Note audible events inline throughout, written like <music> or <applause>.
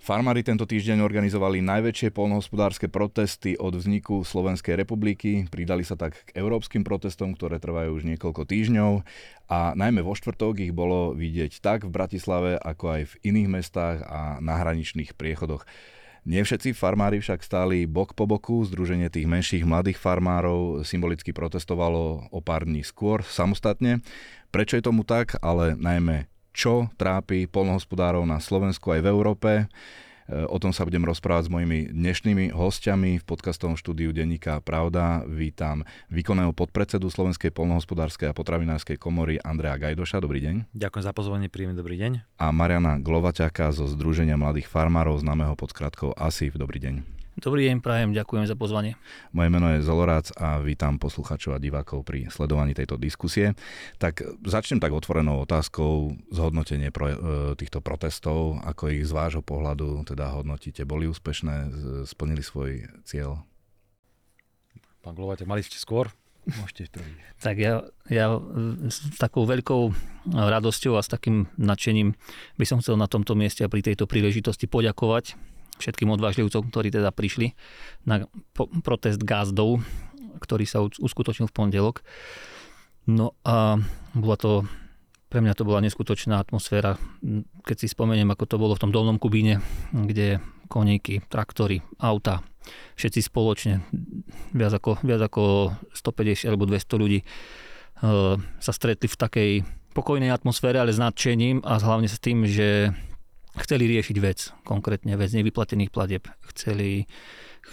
Farmári tento týždeň organizovali najväčšie polnohospodárske protesty od vzniku Slovenskej republiky. Pridali sa tak k európskym protestom, ktoré trvajú už niekoľko týždňov a najmä vo štvrtok ich bolo vidieť tak v Bratislave, ako aj v iných mestách a na hraničných priechodoch. Nie všetci farmári však stáli bok po boku. Združenie tých menších mladých farmárov symbolicky protestovalo o pár dní skôr samostatne. Prečo je tomu tak, ale najmä čo trápi polnohospodárov na Slovensku aj v Európe. E, o tom sa budem rozprávať s mojimi dnešnými hostiami v podcastovom štúdiu Denníka Pravda. Vítam výkonného podpredsedu Slovenskej polnohospodárskej a potravinárskej komory Andrea Gajdoša. Dobrý deň. Ďakujem za pozvanie, príjemný dobrý deň. A Mariana Glovaťaka zo Združenia mladých farmárov, známeho pod skratkou ASIF. Dobrý deň. Dobrý deň, prajem, ďakujem za pozvanie. Moje meno je Zolorác a vítam posluchačov a divákov pri sledovaní tejto diskusie. Tak začnem tak otvorenou otázkou zhodnotenie pro, e, týchto protestov, ako ich z vášho pohľadu teda hodnotíte. Boli úspešné, splnili svoj cieľ? Pán Glovatek, mali ste skôr? Môžete prvý. <laughs> Tak ja, ja s takou veľkou radosťou a s takým nadšením by som chcel na tomto mieste a pri tejto príležitosti poďakovať všetkým odvážlivcom, ktorí teda prišli na protest gázdov, ktorý sa uskutočnil v pondelok. No a bola to, pre mňa to bola neskutočná atmosféra. Keď si spomeniem, ako to bolo v tom dolnom Kubíne, kde koníky, traktory, auta, všetci spoločne, viac ako, viac ako 150 alebo 200 ľudí e, sa stretli v takej pokojnej atmosfére, ale s nadšením a hlavne s tým, že chceli riešiť vec, konkrétne vec nevyplatených pladeb. Chceli,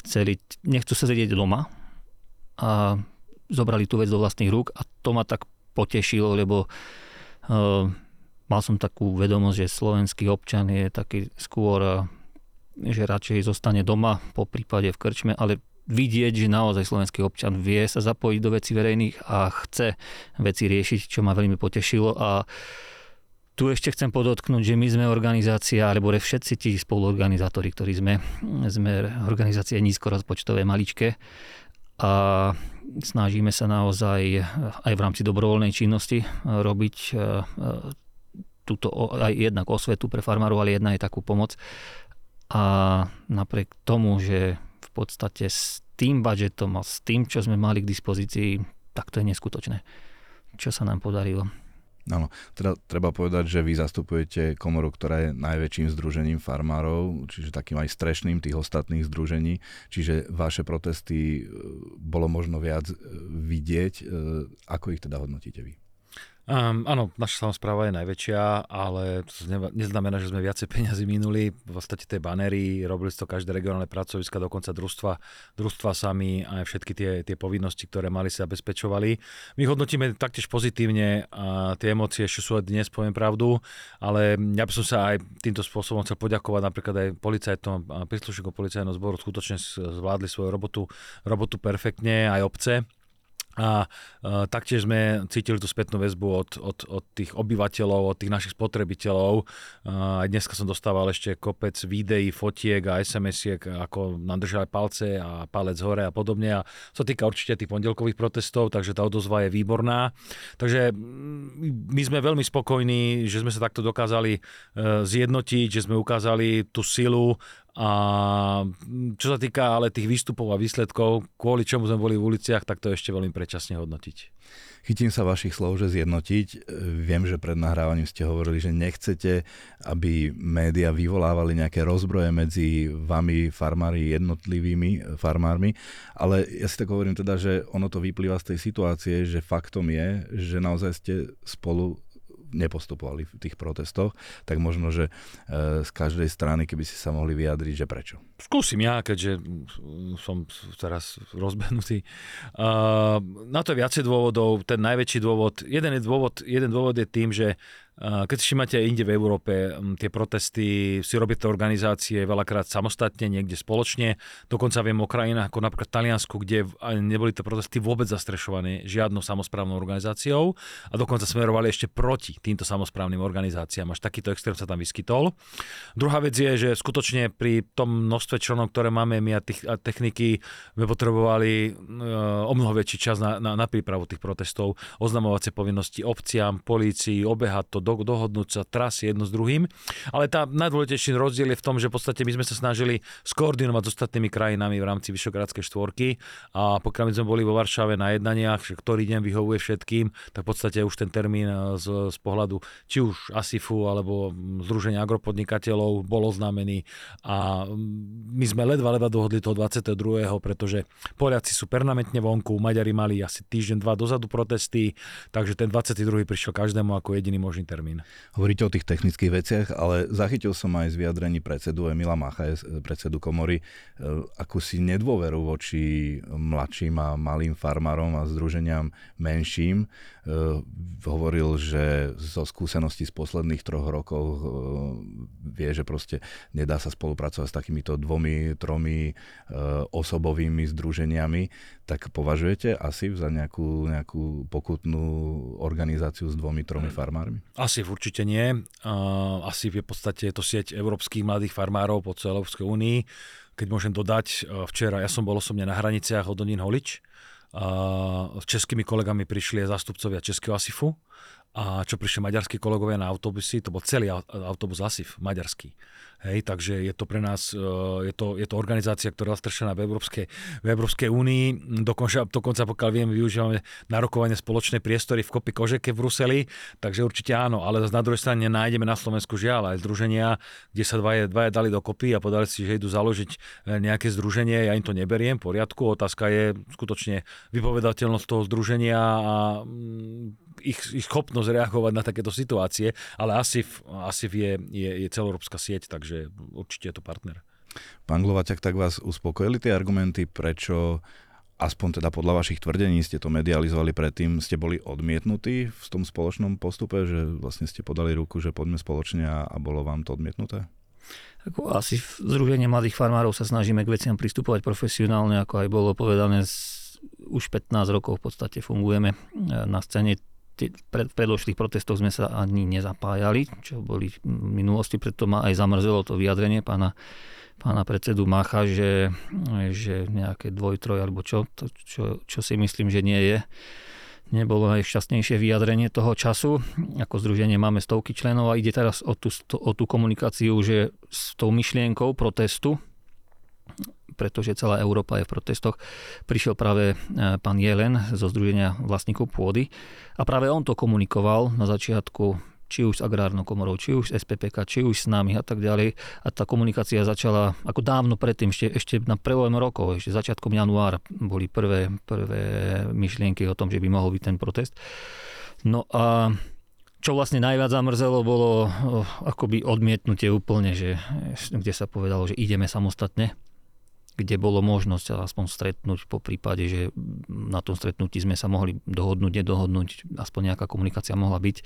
chceli, nechcú sa sedieť doma a zobrali tú vec do vlastných rúk a to ma tak potešilo, lebo uh, mal som takú vedomosť, že slovenský občan je taký skôr, uh, že radšej zostane doma, po prípade v krčme, ale vidieť, že naozaj slovenský občan vie sa zapojiť do veci verejných a chce veci riešiť, čo ma veľmi potešilo a uh, tu ešte chcem podotknúť, že my sme organizácia, alebo všetci tí spoluorganizátori, ktorí sme, sme organizácie nízkorozpočtové, maličké a snažíme sa naozaj aj v rámci dobrovoľnej činnosti robiť e, e, túto aj jednak osvetu pre farmárov, ale jedna je takú pomoc. A napriek tomu, že v podstate s tým budžetom a s tým, čo sme mali k dispozícii, tak to je neskutočné, čo sa nám podarilo. Áno, teda treba povedať, že vy zastupujete komoru, ktorá je najväčším združením farmárov, čiže takým aj strešným tých ostatných združení, čiže vaše protesty e, bolo možno viac e, vidieť. E, ako ich teda hodnotíte vy? Um, áno, naša samozpráva je najväčšia, ale to neznamená, že sme viacej peniazy minuli. V podstate tie banery, robili to každé regionálne pracoviska, dokonca družstva, družstva sami a všetky tie, tie povinnosti, ktoré mali sa zabezpečovali. My hodnotíme taktiež pozitívne a tie emócie ešte sú aj dnes, poviem pravdu, ale ja by som sa aj týmto spôsobom chcel poďakovať napríklad aj policajtom a príslušníkom policajného zboru, skutočne zvládli svoju robotu, robotu perfektne, aj obce a uh, taktiež sme cítili tú spätnú väzbu od, od, od tých obyvateľov, od tých našich spotrebiteľov. Aj dneska som dostával ešte kopec videí, fotiek a SMS-iek, ako nám držali palce a palec hore a podobne. A to týka určite tých pondelkových protestov, takže tá odozva je výborná. Takže my sme veľmi spokojní, že sme sa takto dokázali uh, zjednotiť, že sme ukázali tú silu a čo sa týka ale tých výstupov a výsledkov, kvôli čomu sme boli v uliciach, tak to ešte veľmi predčasne hodnotiť. Chytím sa vašich slov, že zjednotiť. Viem, že pred nahrávaním ste hovorili, že nechcete, aby médiá vyvolávali nejaké rozbroje medzi vami, farmári, jednotlivými farmármi, ale ja si tak hovorím teda, že ono to vyplýva z tej situácie, že faktom je, že naozaj ste spolu nepostupovali v tých protestoch, tak možno, že e, z každej strany, keby si sa mohli vyjadriť, že prečo. Skúsim ja, keďže som teraz rozbehnutý. Na to je viacej dôvodov. Ten najväčší dôvod, jeden, je dôvod, jeden dôvod je tým, že keď si všimáte inde v Európe, tie protesty si robia to organizácie veľakrát samostatne, niekde spoločne. Dokonca viem o krajinách ako napríklad Taliansku, kde neboli to protesty vôbec zastrešované žiadnou samozprávnou organizáciou a dokonca smerovali ešte proti týmto samozprávnym organizáciám. Až takýto extrém sa tam vyskytol. Druhá vec je, že skutočne pri tom množstve členov, ktoré máme my a, tých, a techniky, sme potrebovali uh, o mnoho väčší čas na, na, na prípravu tých protestov, oznamovacie povinnosti obciam, polícii, obehať to do, dohodnúť sa trasy jedno s druhým. Ale tá najdôležitejší rozdiel je v tom, že v podstate my sme sa snažili skoordinovať s ostatnými krajinami v rámci Vyšogradskej štvorky. A pokiaľ my sme boli vo Varšave na jednaniach, že ktorý deň vyhovuje všetkým, tak v podstate už ten termín e, z, z pohľadu či už ASIFu alebo Združenia agropodnikateľov bol oznámený. A my sme ledva, ledva dohodli toho 22., pretože Poliaci sú permanentne vonku, Maďari mali asi týždeň, dva dozadu protesty, takže ten 22. prišiel každému ako jediný možný termín. Hovoríte o tých technických veciach, ale zachytil som aj z vyjadrení predsedu Emila Macha, predsedu komory, e, akúsi nedôveru voči mladším a malým farmárom a združeniam menším. E, hovoril, že zo skúseností z posledných troch rokov vie, že proste nedá sa spolupracovať s takýmito dvomi, tromi osobovými združeniami, tak považujete asi za nejakú, nejakú pokutnú organizáciu s dvomi, tromi farmármi? Asi určite nie. Asi v podstate je to sieť európskych mladých farmárov po celej Európskej únii. Keď môžem dodať, včera ja som bol osobne na hraniciach od Onín Holič. S českými kolegami prišli aj zástupcovia Českého ASIFu a čo prišli maďarskí kolegovia na autobusy, to bol celý autobus ASIF, maďarský. Hej, takže je to pre nás, e, je to, je to organizácia, ktorá je zastrešená v Európskej, v Európskej únii. Dokonca, dokonca pokiaľ viem, využívame na rokovanie spoločné priestory v Kopy Kožeke v Bruseli, takže určite áno, ale na druhej strane nájdeme na Slovensku žiaľ aj združenia, kde sa dvaja, dvaja dali dokopy a podali si, že idú založiť e, nejaké združenie, ja im to neberiem, v poriadku, otázka je skutočne vypovedateľnosť toho združenia a mm, ich, ich schopnosť reagovať na takéto situácie, ale ASIF, ASIF je, je, je celoeurópska sieť, takže určite je to partner. Pán Glovaťak, tak vás uspokojili tie argumenty, prečo aspoň teda podľa vašich tvrdení ste to medializovali predtým, ste boli odmietnutí v tom spoločnom postupe, že vlastne ste podali ruku, že poďme spoločne a, a bolo vám to odmietnuté? Ako asi v Združení mladých farmárov sa snažíme k veciam pristupovať profesionálne, ako aj bolo povedané, už 15 rokov v podstate fungujeme na scéne v predošlých protestoch sme sa ani nezapájali, čo boli v minulosti, preto ma aj zamrzelo to vyjadrenie pána, pána predsedu Macha, že, že nejaké dvoj, alebo čo, to, čo, čo si myslím, že nie je. Nebolo aj šťastnejšie vyjadrenie toho času. Ako združenie máme stovky členov a ide teraz o tú, o tú komunikáciu, že s tou myšlienkou protestu, pretože celá Európa je v protestoch. Prišiel práve e, pán Jelen zo Združenia vlastníkov pôdy a práve on to komunikoval na začiatku či už s agrárnou komorou, či už s SPPK, či už s nami a tak ďalej. A tá komunikácia začala ako dávno predtým, ešte, ešte na prvom rokov, ešte začiatkom januára boli prvé, prvé myšlienky o tom, že by mohol byť ten protest. No a čo vlastne najviac zamrzelo, bolo akoby odmietnutie úplne, že, kde sa povedalo, že ideme samostatne kde bolo možnosť aspoň stretnúť po prípade, že na tom stretnutí sme sa mohli dohodnúť, nedohodnúť, aspoň nejaká komunikácia mohla byť. E,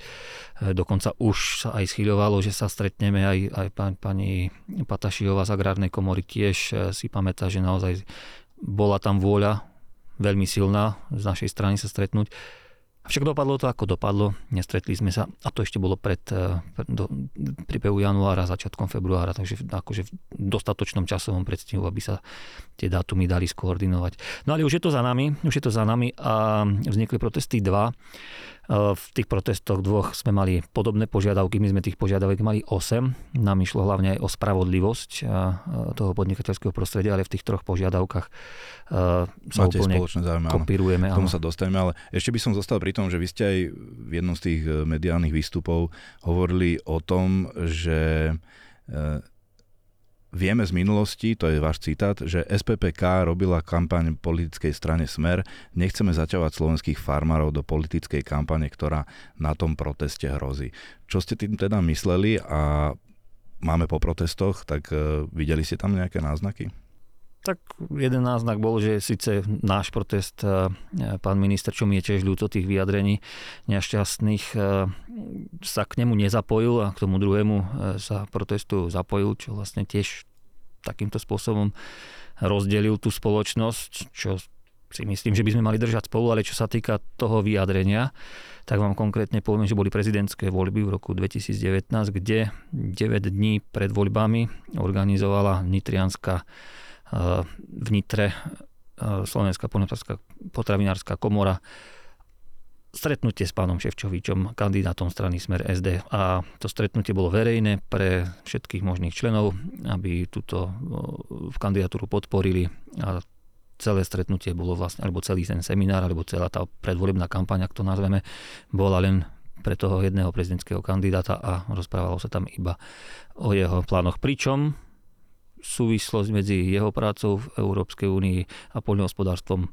dokonca už sa aj schyľovalo, že sa stretneme, aj, aj pán, pani Patašiová z Agrárnej komory tiež e, si pamätá, že naozaj bola tam vôľa veľmi silná z našej strany sa stretnúť Avšak dopadlo to, ako dopadlo, nestretli sme sa a to ešte bolo pred, eh, pred do, príbehu januára, začiatkom februára, takže akože v dostatočnom časovom predstihu, aby sa tie dátumy dali skoordinovať. No ale už je to za nami, už je to za nami a vznikli protesty dva v tých protestoch dvoch sme mali podobné požiadavky, my sme tých požiadavek mali 8. Nám išlo hlavne aj o spravodlivosť eh, toho podnikateľského prostredia, ale v tých troch požiadavkách sa Máte úplne spoločné záujmy, kopírujeme. K tomu sa dostaneme, ale ešte by som zostal pri tom, že vy ste aj v jednom z tých mediálnych výstupov hovorili o tom, že Vieme z minulosti, to je váš citát, že SPPK robila kampaň politickej strane Smer. Nechceme zaťahovať slovenských farmárov do politickej kampane, ktorá na tom proteste hrozí. Čo ste tým teda mysleli a máme po protestoch, tak uh, videli ste tam nejaké náznaky? Tak jeden náznak bol, že síce náš protest, e, pán minister, čo mi je tiež ľúto tých vyjadrení nešťastných, e, sa k nemu nezapojil a k tomu druhému sa protestu zapojil, čo vlastne tiež takýmto spôsobom rozdelil tú spoločnosť, čo si myslím, že by sme mali držať spolu, ale čo sa týka toho vyjadrenia, tak vám konkrétne poviem, že boli prezidentské voľby v roku 2019, kde 9 dní pred voľbami organizovala Nitrianská v Nitre Slovenská potravinárska komora stretnutie s pánom Ševčovičom, kandidátom strany Smer SD. A to stretnutie bolo verejné pre všetkých možných členov, aby túto v kandidatúru podporili. A celé stretnutie bolo vlastne, alebo celý ten seminár, alebo celá tá predvolebná kampaň, ak to nazveme, bola len pre toho jedného prezidentského kandidáta a rozprávalo sa tam iba o jeho plánoch. Pričom súvislosť medzi jeho prácou v Európskej únii a poľnohospodárstvom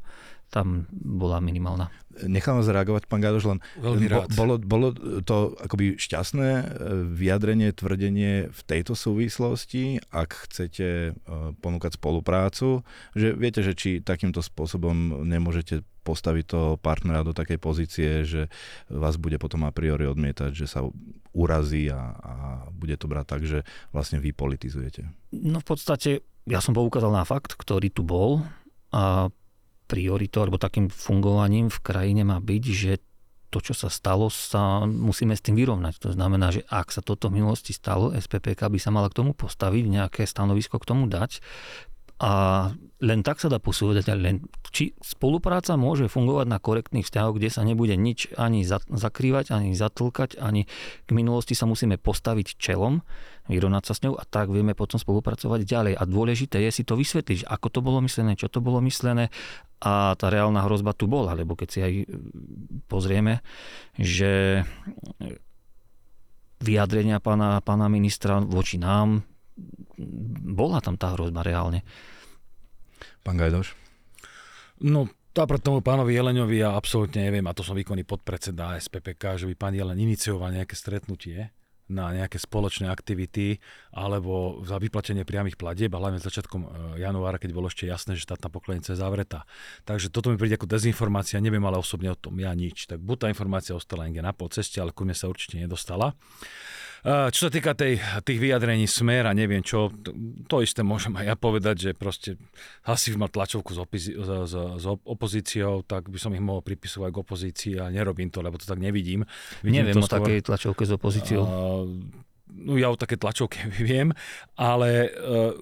tam bola minimálna. Nechám vás reagovať, pán Gadoš, len Veľmi rád. Bolo, bolo to akoby šťastné e, vyjadrenie, tvrdenie v tejto súvislosti, ak chcete e, ponúkať spoluprácu, že viete, že či takýmto spôsobom nemôžete postaviť toho partnera do takej pozície, že vás bude potom a priori odmietať, že sa urazí a, a bude to brať tak, že vlastne vy politizujete. No v podstate ja som poukázal na fakt, ktorý tu bol a prioritou alebo takým fungovaním v krajine má byť, že to, čo sa stalo, sa musíme s tým vyrovnať. To znamená, že ak sa toto v minulosti stalo, SPPK by sa mala k tomu postaviť, nejaké stanovisko k tomu dať, a len tak sa dá posúvať, len či spolupráca môže fungovať na korektných vzťahoch, kde sa nebude nič ani zakrývať, ani zatlkať, ani k minulosti sa musíme postaviť čelom, vyrovnať sa s ňou a tak vieme potom spolupracovať ďalej. A dôležité je si to vysvetliť, ako to bolo myslené, čo to bolo myslené a tá reálna hrozba tu bola, lebo keď si aj pozrieme, že vyjadrenia pána, pána ministra voči nám bola tam tá hrozba reálne. Pán Gajdoš? No, pre tomu pánovi Jeleňovi ja absolútne neviem, a to som výkonný podpredseda SPPK, že by pán Jelen inicioval nejaké stretnutie na nejaké spoločné aktivity alebo za vyplatenie priamých platieb, hlavne začiatkom e, januára, keď bolo ešte jasné, že štátna pokladnica je zavretá. Takže toto mi príde ako dezinformácia, neviem ale osobne o tom ja nič. Tak buď tá informácia ostala niekde na pol ceste, ale ku mne sa určite nedostala. Čo sa týka tej, tých vyjadrení smer a neviem čo, to, to isté môžem aj ja povedať, že proste Hasiv mal tlačovku s, opizi- s, s, s opozíciou, tak by som ich mohol pripisovať k opozícii a nerobím to, lebo to tak nevidím. Vidím neviem to o skôr, takej tlačovke s opozíciou. Uh, no ja o také tlačovke <laughs> viem, ale uh,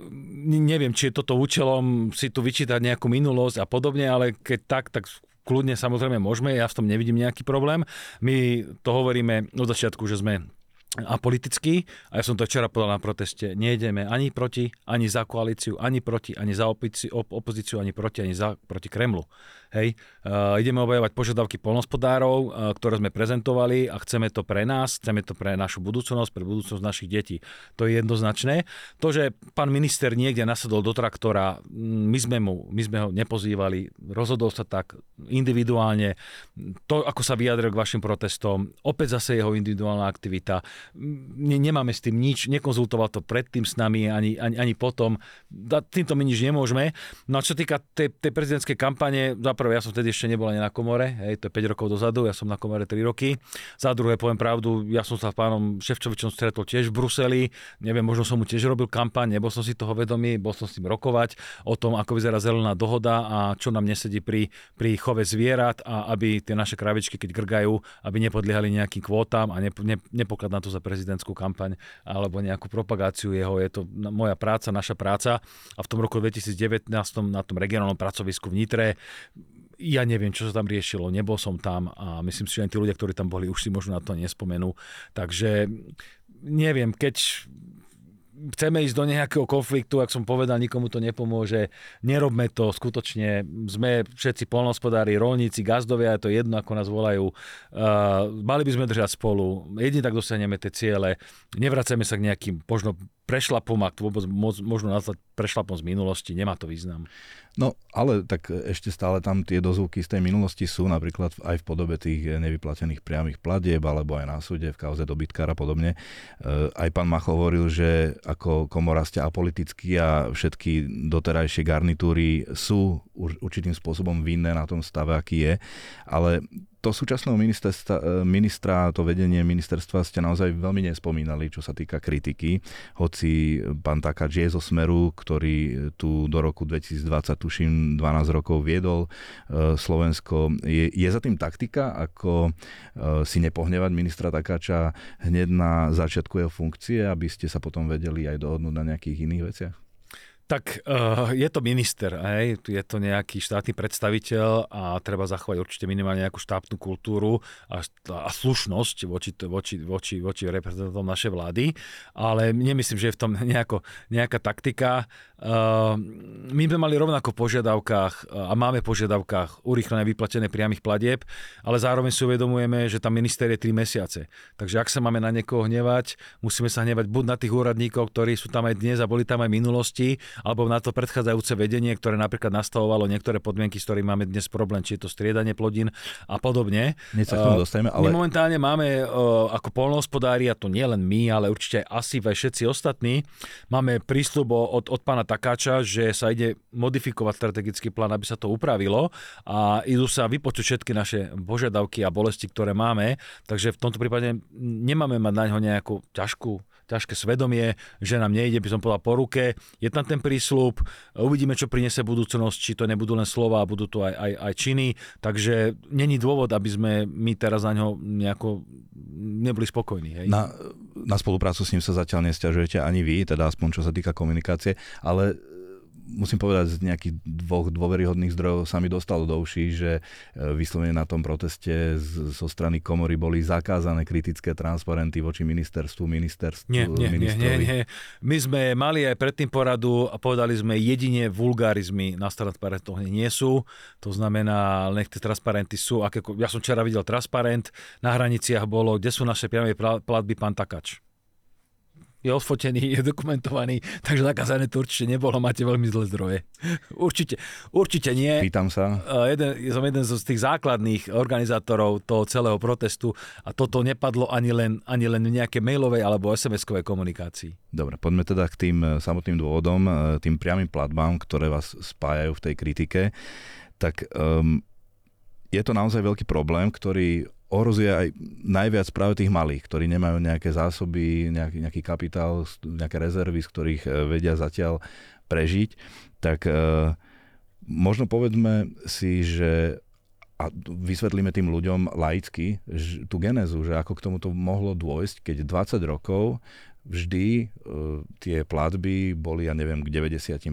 neviem, či je toto účelom si tu vyčítať nejakú minulosť a podobne, ale keď tak, tak kľudne samozrejme môžeme, ja v tom nevidím nejaký problém. My to hovoríme od začiatku, že sme a politicky, a ja som to včera povedal na proteste, nejdeme ani proti, ani za koalíciu, ani proti, ani za opozíciu, ani proti, ani za, proti Kremlu. Hej. Uh, ideme obajovať požiadavky polnospodárov, uh, ktoré sme prezentovali a chceme to pre nás, chceme to pre našu budúcnosť, pre budúcnosť našich detí. To je jednoznačné. To, že pán minister niekde nasadol do traktora, my sme, mu, my sme ho nepozývali, rozhodol sa tak individuálne. To, ako sa vyjadril k vašim protestom, opäť zase jeho individuálna aktivita. Ne, nemáme s tým nič, nekonzultoval to predtým s nami, ani, ani, ani potom. Týmto my nič nemôžeme. No a čo týka tej, tej prezidentskej kampane, za prvé, ja som vtedy ešte nebol ani na komore, hej, to je 5 rokov dozadu, ja som na komore 3 roky. Za druhé, poviem pravdu, ja som sa s pánom Ševčovičom stretol tiež v Bruseli, neviem, možno som mu tiež robil kampaň, nebol som si toho vedomý, bol som s ním rokovať o tom, ako vyzerá zelená dohoda a čo nám nesedí pri, pri chove zvierat a aby tie naše kravičky, keď grgajú, aby nepodliehali nejakým kvótam a ne, ne, nepokladám to za prezidentskú kampaň alebo nejakú propagáciu jeho. Je to moja práca, naša práca a v tom roku 2019 na tom regionálnom pracovisku v Nitre ja neviem, čo sa tam riešilo, nebol som tam a myslím si, že aj tí ľudia, ktorí tam boli, už si možno na to nespomenú. Takže neviem, keď chceme ísť do nejakého konfliktu, ak som povedal, nikomu to nepomôže, nerobme to, skutočne sme všetci polnospodári, rolníci, gazdovia, je to jedno, ako nás volajú. Uh, mali by sme držať spolu, jedine tak dosiahneme tie ciele, nevraceme sa k nejakým možno prešlapom, ak to vôbec možno nazvať prešlapom z minulosti, nemá to význam. No, ale tak ešte stále tam tie dozvuky z tej minulosti sú, napríklad aj v podobe tých nevyplatených priamých platieb, alebo aj na súde v kauze dobytkára a podobne. E, aj pán Mach hovoril, že ako komora ste apolitickí a všetky doterajšie garnitúry sú určitým spôsobom vinné na tom stave, aký je, ale to súčasného ministra, to vedenie ministerstva ste naozaj veľmi nespomínali, čo sa týka kritiky, hoci pán Takač je zo Smeru, ktorý tu do roku 2020, tuším, 12 rokov viedol e, Slovensko. Je, je za tým taktika, ako e, si nepohnevať ministra Takáča hneď na začiatku jeho funkcie, aby ste sa potom vedeli aj dohodnúť na nejakých iných veciach? Tak uh, je to minister, hej? je to nejaký štátny predstaviteľ a treba zachovať určite minimálne nejakú štátnu kultúru a, a slušnosť voči, voči, voči, voči reprezentantom našej vlády, ale nemyslím, že je v tom nejako, nejaká taktika. Uh, my sme mali rovnako požiadavkách a máme v požiadavkách urýchlené vyplatené priamých platieb, ale zároveň si uvedomujeme, že tam minister je 3 mesiace. Takže ak sa máme na niekoho hnevať, musíme sa hnevať buď na tých úradníkov, ktorí sú tam aj dnes a boli tam aj minulosti, alebo na to predchádzajúce vedenie, ktoré napríklad nastavovalo niektoré podmienky, s ktorými máme dnes problém, či je to striedanie plodín a podobne. Sa k tomu dostaneme, ale... My momentálne máme uh, ako polnohospodári, a to nie len my, ale určite asi aj všetci ostatní, máme prísľub od, od pána Takáča, že sa ide modifikovať strategický plán, aby sa to upravilo a idú sa vypočuť všetky naše požiadavky a bolesti, ktoré máme. Takže v tomto prípade nemáme mať na ňo nejakú ťažkú ťažké svedomie, že nám nejde, by som povedal, po ruke. Je tam ten prísľub, uvidíme, čo priniesie budúcnosť, či to nebudú len slova, budú to aj, aj, aj činy. Takže není dôvod, aby sme my teraz na ňo nejako neboli spokojní. Hej? Na, na spoluprácu s ním sa zatiaľ nestiažujete ani vy, teda aspoň čo sa týka komunikácie, ale musím povedať, z nejakých dvoch dôveryhodných zdrojov sa mi dostalo do uší, že e, vyslovene na tom proteste zo strany komory boli zakázané kritické transparenty voči ministerstvu, ministerstvu, nie, nie, nie, nie, nie. My sme mali aj predtým poradu a povedali sme jedine vulgarizmy na transparentoch nie sú. To znamená, nech tie transparenty sú. Aké, ja som včera videl transparent, na hraniciach bolo, kde sú naše priame platby, pán Takač je odfotený, je dokumentovaný, takže zakázané to určite nebolo, máte veľmi zlé zdroje. <laughs> Určite, určite nie. Pýtam sa. Jeden, som jeden z tých základných organizátorov toho celého protestu a toto nepadlo ani len, ani len v nejakej mailovej alebo SMS-kovej komunikácii. Dobre, poďme teda k tým e, samotným dôvodom, e, tým priamým platbám, ktoré vás spájajú v tej kritike. Tak um, je to naozaj veľký problém, ktorý ohrozuje aj najviac práve tých malých, ktorí nemajú nejaké zásoby, nejaký, nejaký kapitál, nejaké rezervy, z ktorých e, vedia zatiaľ prežiť, tak e, možno povedzme si, že a vysvetlíme tým ľuďom laicky tú genezu, že ako k tomuto mohlo dôjsť, keď 20 rokov vždy e, tie platby boli, ja neviem, k 90%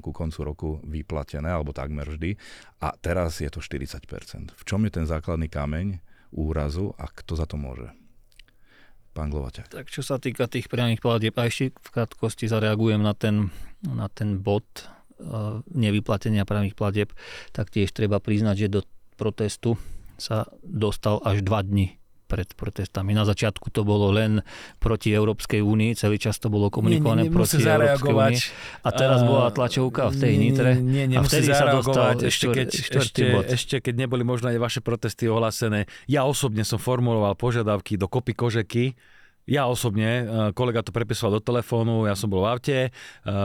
ku koncu roku vyplatené, alebo takmer vždy, a teraz je to 40%. V čom je ten základný kameň? Úrazu a kto za to môže? Pán Glovaťak. Tak čo sa týka tých priamých platieb, a ešte v krátkosti zareagujem na ten, na ten bod uh, nevyplatenia priamých platieb, tak tiež treba priznať, že do protestu sa dostal až dva dni pred protestami. Na začiatku to bolo len proti Európskej únii, celý čas to bolo komunikované nie, nie, proti Európskej únii. A teraz bola tlačovka v tej Nitre. Nie, nie, a vtedy sa dostal ešte keď, ešte, ešte keď neboli možno aj vaše protesty ohlásené. Ja osobne som formuloval požiadavky do kopy kožeky, ja osobne, e, kolega to prepisoval do telefónu, ja som bol v aute, e,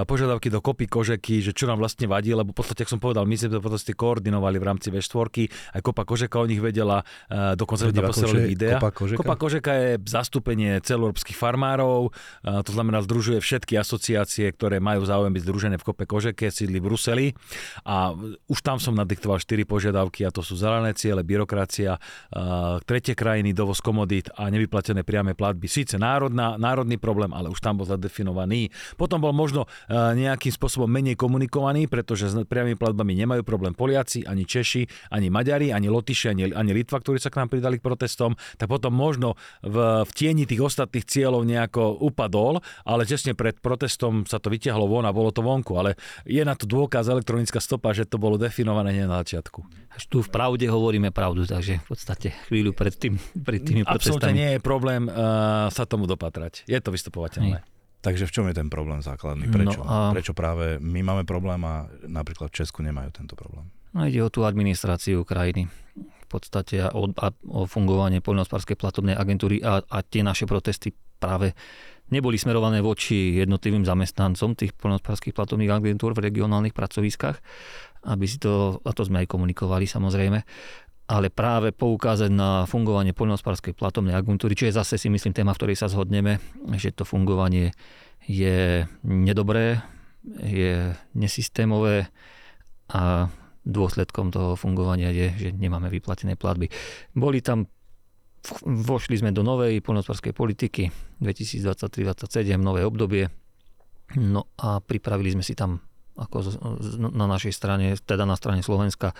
požiadavky do kopy kožeky, že čo nám vlastne vadí, lebo v podstate, som povedal, my sme to proste koordinovali v rámci V4, aj kopa kožeka o nich vedela, e, dokonca tam posielali videa. Kopa kožeka? kopa kožeka je zastúpenie celoeurópskych farmárov, to znamená združuje všetky asociácie, ktoré majú záujem byť združené v kope kožeke, sídli v Bruseli a už tam som nadiktoval 4 požiadavky a to sú zelené ciele, byrokracia, tretie krajiny, dovoz komodít a nevyplatené priame platby. Síce síce národná, národný problém, ale už tam bol zadefinovaný. Potom bol možno e, nejakým spôsobom menej komunikovaný, pretože s priamými platbami nemajú problém Poliaci, ani Češi, ani Maďari, ani Lotyši, ani, ani Litva, ktorí sa k nám pridali k protestom, tak potom možno v, v tieni tých ostatných cieľov nejako upadol, ale tesne pred protestom sa to vyťahlo von a bolo to vonku. Ale je na to dôkaz elektronická stopa, že to bolo definované nie na začiatku. Až tu v pravde hovoríme pravdu, takže v podstate chvíľu pred, tým, pred tými protestami. Absolutne nie je problém uh, sa tomu dopatrať. Je to vystupovateľné. Nie. Takže v čom je ten problém základný? Prečo? No a... Prečo práve my máme problém a napríklad v Česku nemajú tento problém? No ide o tú administráciu krajiny v podstate a o, a o fungovanie poľnohospodárskej platobnej agentúry a, a tie naše protesty práve neboli smerované voči jednotlivým zamestnancom tých poľnohospodárskych platobných agentúr v regionálnych pracoviskách, aby si to, a to sme aj komunikovali samozrejme, ale práve poukázať na fungovanie poľnohospodárskej platobnej agentúry, čo je zase si myslím téma, v ktorej sa zhodneme, že to fungovanie je nedobré, je nesystémové a dôsledkom toho fungovania je, že nemáme vyplatené platby. Boli tam vošli sme do novej poľnohospodárskej politiky 2023-2027, nové obdobie No a pripravili sme si tam ako na našej strane, teda na strane Slovenska,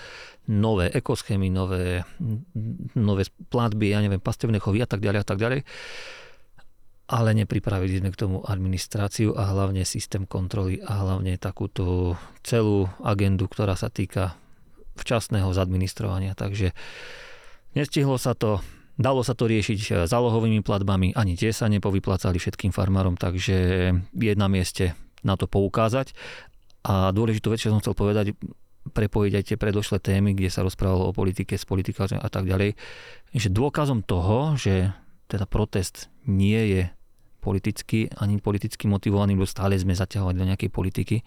nové ekoschémy, nové, nové platby, ja neviem, pastevné chovy a tak ďalej a tak ďalej. Ale nepripravili sme k tomu administráciu a hlavne systém kontroly a hlavne takúto celú agendu, ktorá sa týka včasného zadministrovania. Takže nestihlo sa to, Dalo sa to riešiť zálohovými platbami, ani tie sa nepovyplácali všetkým farmárom, takže je na mieste na to poukázať. A dôležitú vec, čo som chcel povedať, prepojiť aj tie predošlé témy, kde sa rozprávalo o politike, s politikármi a tak ďalej, že dôkazom toho, že teda protest nie je politicky ani politicky motivovaný, lebo stále sme zaťahovať do nejakej politiky.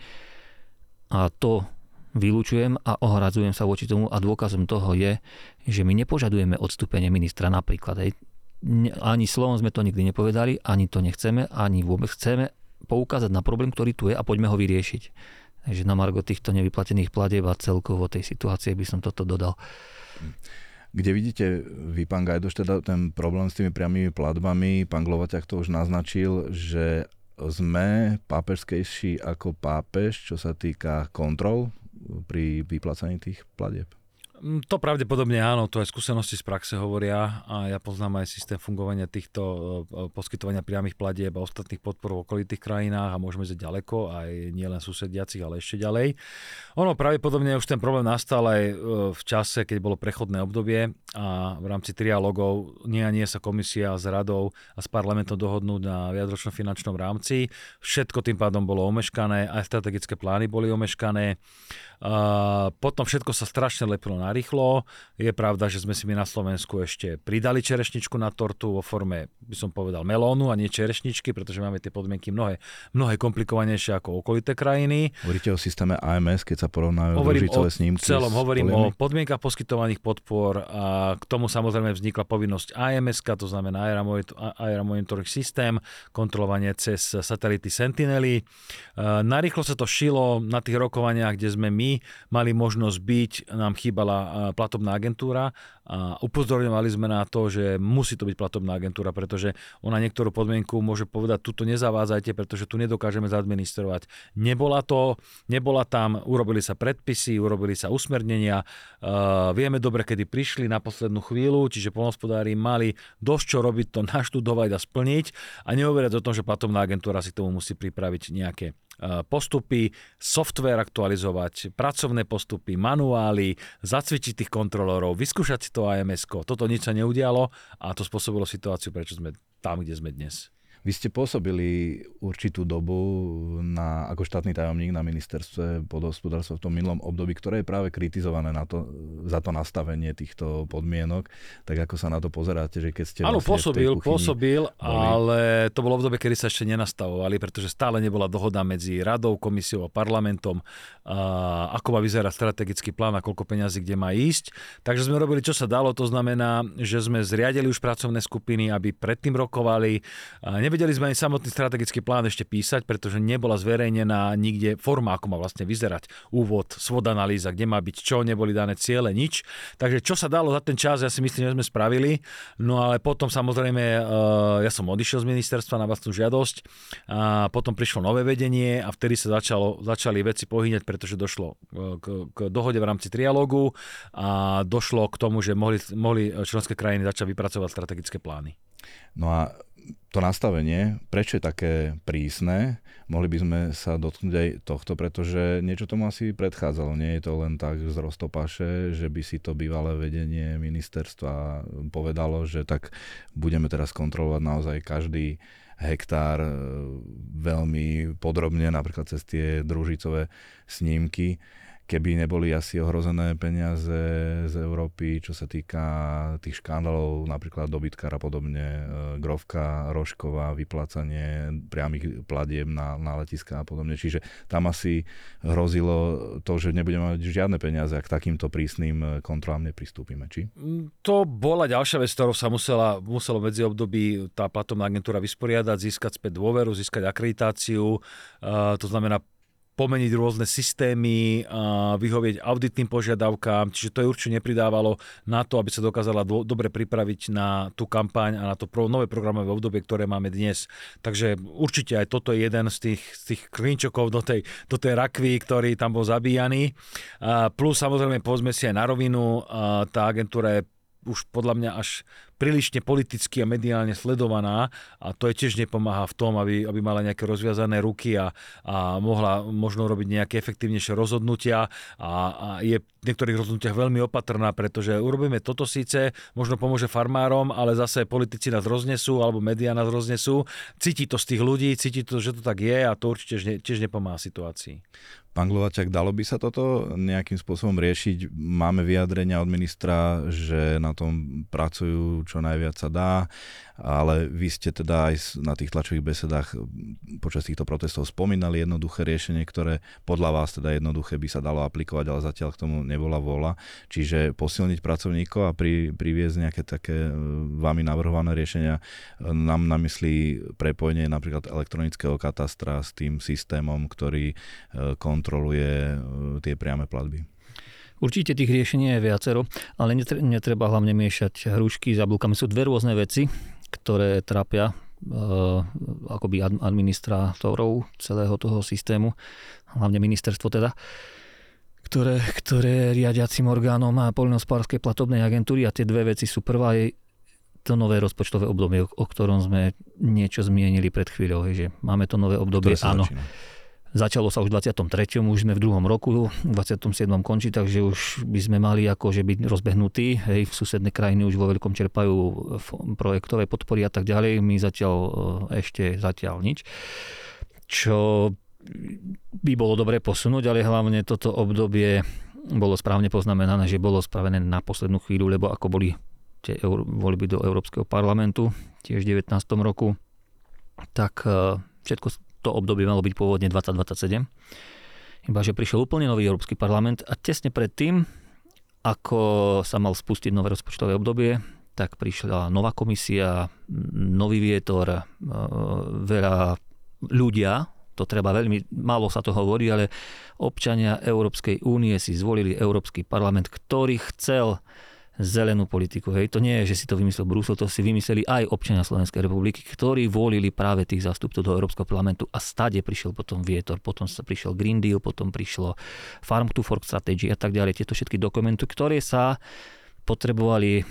A to vylúčujem a ohradzujem sa voči tomu a dôkazom toho je, že my nepožadujeme odstúpenie ministra napríklad. Aj, ani slovom sme to nikdy nepovedali, ani to nechceme, ani vôbec chceme poukázať na problém, ktorý tu je a poďme ho vyriešiť. Takže na margo týchto nevyplatených platieb a celkovo tej situácie by som toto dodal. Kde vidíte vy, pán Gajdoš, teda ten problém s tými priamými platbami? Pán Glovaťak to už naznačil, že sme pápežskejší ako pápež, čo sa týka kontrol pri vyplácaní tých platieb. Mm, to pravdepodobne áno, to aj skúsenosti z praxe hovoria a ja poznám aj systém fungovania týchto e, e, poskytovania priamých platieb a ostatných podpor v okolitých krajinách a môžeme ísť ďaleko, aj nielen susediacich, ale ešte ďalej. Ono pravdepodobne už ten problém nastal aj e, v čase, keď bolo prechodné obdobie a v rámci trialogov nie a nie sa komisia s radou a s parlamentom dohodnúť na viacročnom finančnom rámci. Všetko tým pádom bolo omeškané, aj strategické plány boli omeškané. Potom všetko sa strašne lepilo na rýchlo. Je pravda, že sme si my na Slovensku ešte pridali čerešničku na tortu vo forme, by som povedal, melónu a nie čerešničky, pretože máme tie podmienky mnohé, mnohé komplikovanejšie ako okolité krajiny. Hovoríte o systéme AMS, keď sa porovnajú družicové snímky? celom, hovorím o podmienkach poskytovaných podpor a k tomu samozrejme vznikla povinnosť AMS, to znamená Aera Monitoring System, kontrolovanie cez satelity Sentinely. Narýchlo sa to šilo na tých rokovaniach, kde sme my mali možnosť byť, nám chýbala platobná agentúra a upozorňovali sme na to, že musí to byť platobná agentúra, pretože ona niektorú podmienku môže povedať, tuto nezavádzajte, pretože tu nedokážeme zadministrovať. Nebola to, nebola tam, urobili sa predpisy, urobili sa usmernenia, uh, vieme dobre, kedy prišli na poslednú chvíľu, čiže polnospodári mali dosť čo robiť, to <laughs> naštudovať a splniť a nehovoriať o tom, že platobná agentúra si k tomu musí pripraviť nejaké postupy, software aktualizovať, pracovné postupy, manuály, zacvičiť tých kontrolorov, vyskúšať to AMS. Toto nič sa neudialo a to spôsobilo situáciu, prečo sme tam, kde sme dnes. Vy ste pôsobili určitú dobu na, ako štátny tajomník na ministerstve podhospodárstva v tom minulom období, ktoré je práve kritizované na to, za to nastavenie týchto podmienok. Tak ako sa na to pozeráte, že keď ste Áno, vlastne pôsobil, pôsobil, boli... ale to bolo v dobe, kedy sa ešte nenastavovali, pretože stále nebola dohoda medzi radou, komisiou a parlamentom, a ako má vyzerať strategický plán a koľko peňazí kde má ísť. Takže sme robili, čo sa dalo, to znamená, že sme zriadili už pracovné skupiny, aby predtým rokovali. A Nevedeli sme ani samotný strategický plán ešte písať, pretože nebola zverejnená nikde forma, ako má vlastne vyzerať úvod, svod analýza, kde má byť čo, neboli dané ciele, nič. Takže čo sa dalo za ten čas, ja si myslím, že sme spravili. No ale potom samozrejme, eh, ja som odišiel z ministerstva na vlastnú žiadosť a potom prišlo nové vedenie a vtedy sa začalo, začali veci pohyňať, pretože došlo eh, k, k dohode v rámci trialógu a došlo k tomu, že mohli, mohli členské krajiny začať vypracovať strategické plány. No a to nastavenie, prečo je také prísne, mohli by sme sa dotknúť aj tohto, pretože niečo tomu asi predchádzalo. Nie je to len tak z roztopaše, že by si to bývalé vedenie ministerstva povedalo, že tak budeme teraz kontrolovať naozaj každý hektár e, veľmi podrobne, napríklad cez tie družicové snímky keby neboli asi ohrozené peniaze z Európy, čo sa týka tých škandálov, napríklad dobytkár a podobne, e, Grovka, Rožková, vyplácanie priamých platieb na, na letiska a podobne. Čiže tam asi hrozilo to, že nebudeme mať žiadne peniaze, ak takýmto prísnym kontrolám nepristúpime. Či? To bola ďalšia vec, ktorou sa musela, muselo medzi období tá platobná agentúra vysporiadať, získať späť dôveru, získať akreditáciu. Uh, to znamená pomeniť rôzne systémy, a vyhovieť auditným požiadavkám, čiže to je určite nepridávalo na to, aby sa dokázala do, dobre pripraviť na tú kampaň a na to pro, nové programové obdobie, ktoré máme dnes. Takže určite aj toto je jeden z tých, z tých klinčokov do tej, do tej rakvy, ktorý tam bol zabíjaný. Plus samozrejme povedzme si aj na rovinu, tá agentúra je už podľa mňa až prílišne politicky a mediálne sledovaná a to je tiež nepomáha v tom, aby, aby mala nejaké rozviazané ruky a, a mohla možno robiť nejaké efektívnejšie rozhodnutia a, a je v niektorých rozhodnutiach veľmi opatrná, pretože urobíme toto síce, možno pomôže farmárom, ale zase politici nás roznesú alebo médiá nás roznesú. Cíti to z tých ľudí, cíti to, že to tak je a to určite tiež nepomáha situácii. Pán Glovačak, dalo by sa toto nejakým spôsobom riešiť? Máme vyjadrenia od ministra, že na tom pracujú čo najviac sa dá, ale vy ste teda aj na tých tlačových besedách počas týchto protestov spomínali jednoduché riešenie, ktoré podľa vás teda jednoduché by sa dalo aplikovať, ale zatiaľ k tomu nebola vola. Čiže posilniť pracovníkov a pri, priviesť nejaké také e, vami navrhované riešenia. Nám na mysli prepojenie napríklad elektronického katastra s tým systémom, ktorý e, kontroluje kontroluje e, tie priame platby. Určite tých riešení je viacero, ale netreba hlavne miešať hrušky s jablkami. Sú dve rôzne veci, ktoré trápia uh, akoby administrátorov celého toho systému, hlavne ministerstvo teda, ktoré, ktoré riadiacim orgánom a poľnohospodárskej platobnej agentúry a tie dve veci sú prvá je to nové rozpočtové obdobie, o ktorom sme niečo zmienili pred chvíľou, že máme to nové obdobie, áno. Začína Začalo sa už v 23. už sme v druhom roku, v 27. končí, takže už by sme mali akože byť rozbehnutí. Hej, v susedné krajiny už vo veľkom čerpajú projektové podpory a tak ďalej. My zatiaľ e, ešte zatiaľ nič. Čo by bolo dobre posunúť, ale hlavne toto obdobie bolo správne poznamenané, že bolo spravené na poslednú chvíľu, lebo ako boli tie voľby do Európskeho parlamentu tiež v 19. roku, tak e, všetko to obdobie malo byť pôvodne 2027. Iba, že prišiel úplne nový Európsky parlament a tesne predtým, ako sa mal spustiť nové rozpočtové obdobie, tak prišla nová komisia, nový vietor, e, veľa ľudia, to treba veľmi, málo sa to hovorí, ale občania Európskej únie si zvolili Európsky parlament, ktorý chcel zelenú politiku. Hej. To nie je, že si to vymyslel Brusel, to si vymysleli aj občania Slovenskej republiky, ktorí volili práve tých zástupcov do Európskeho parlamentu a stade prišiel potom vietor, potom sa prišiel Green Deal, potom prišlo Farm to Fork Strategy a tak ďalej. Tieto všetky dokumenty, ktoré sa potrebovali, eh,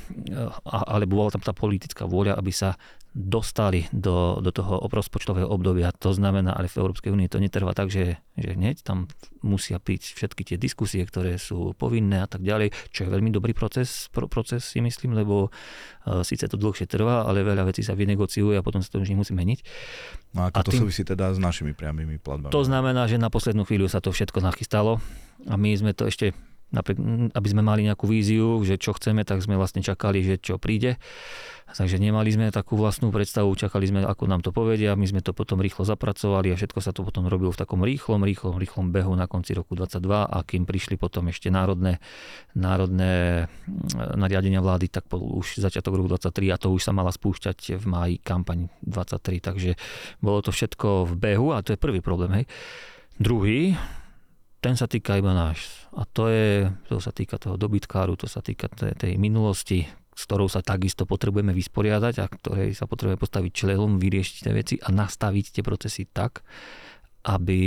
alebo bola tam tá politická vôľa, aby sa dostali do, do toho rozpočtového obdobia. To znamená, ale v Európskej únii to netrvá tak, že, že hneď tam musia piť všetky tie diskusie, ktoré sú povinné a tak ďalej, čo je veľmi dobrý proces, pro, proces si myslím, lebo uh, síce to dlhšie trvá, ale veľa vecí sa vynegociuje a potom sa to už nemusí meniť. No ako a to tým, súvisí teda s našimi priamými platbami? To znamená, že na poslednú chvíľu sa to všetko nachystalo a my sme to ešte aby sme mali nejakú víziu, že čo chceme, tak sme vlastne čakali, že čo príde. Takže nemali sme takú vlastnú predstavu, čakali sme, ako nám to povedia, my sme to potom rýchlo zapracovali a všetko sa to potom robilo v takom rýchlom, rýchlom, rýchlom behu na konci roku 22 a kým prišli potom ešte národné, národné mm, nariadenia vlády, tak už začiatok roku 23 a to už sa mala spúšťať v máji kampaň 23, takže bolo to všetko v behu a to je prvý problém. Hej. Druhý, ten sa týka iba náš. A to, je, to sa týka toho dobytkáru, to sa týka tej, tej minulosti, s ktorou sa takisto potrebujeme vysporiadať a ktorej sa potrebujeme postaviť čelom, vyriešiť tie veci a nastaviť tie procesy tak, aby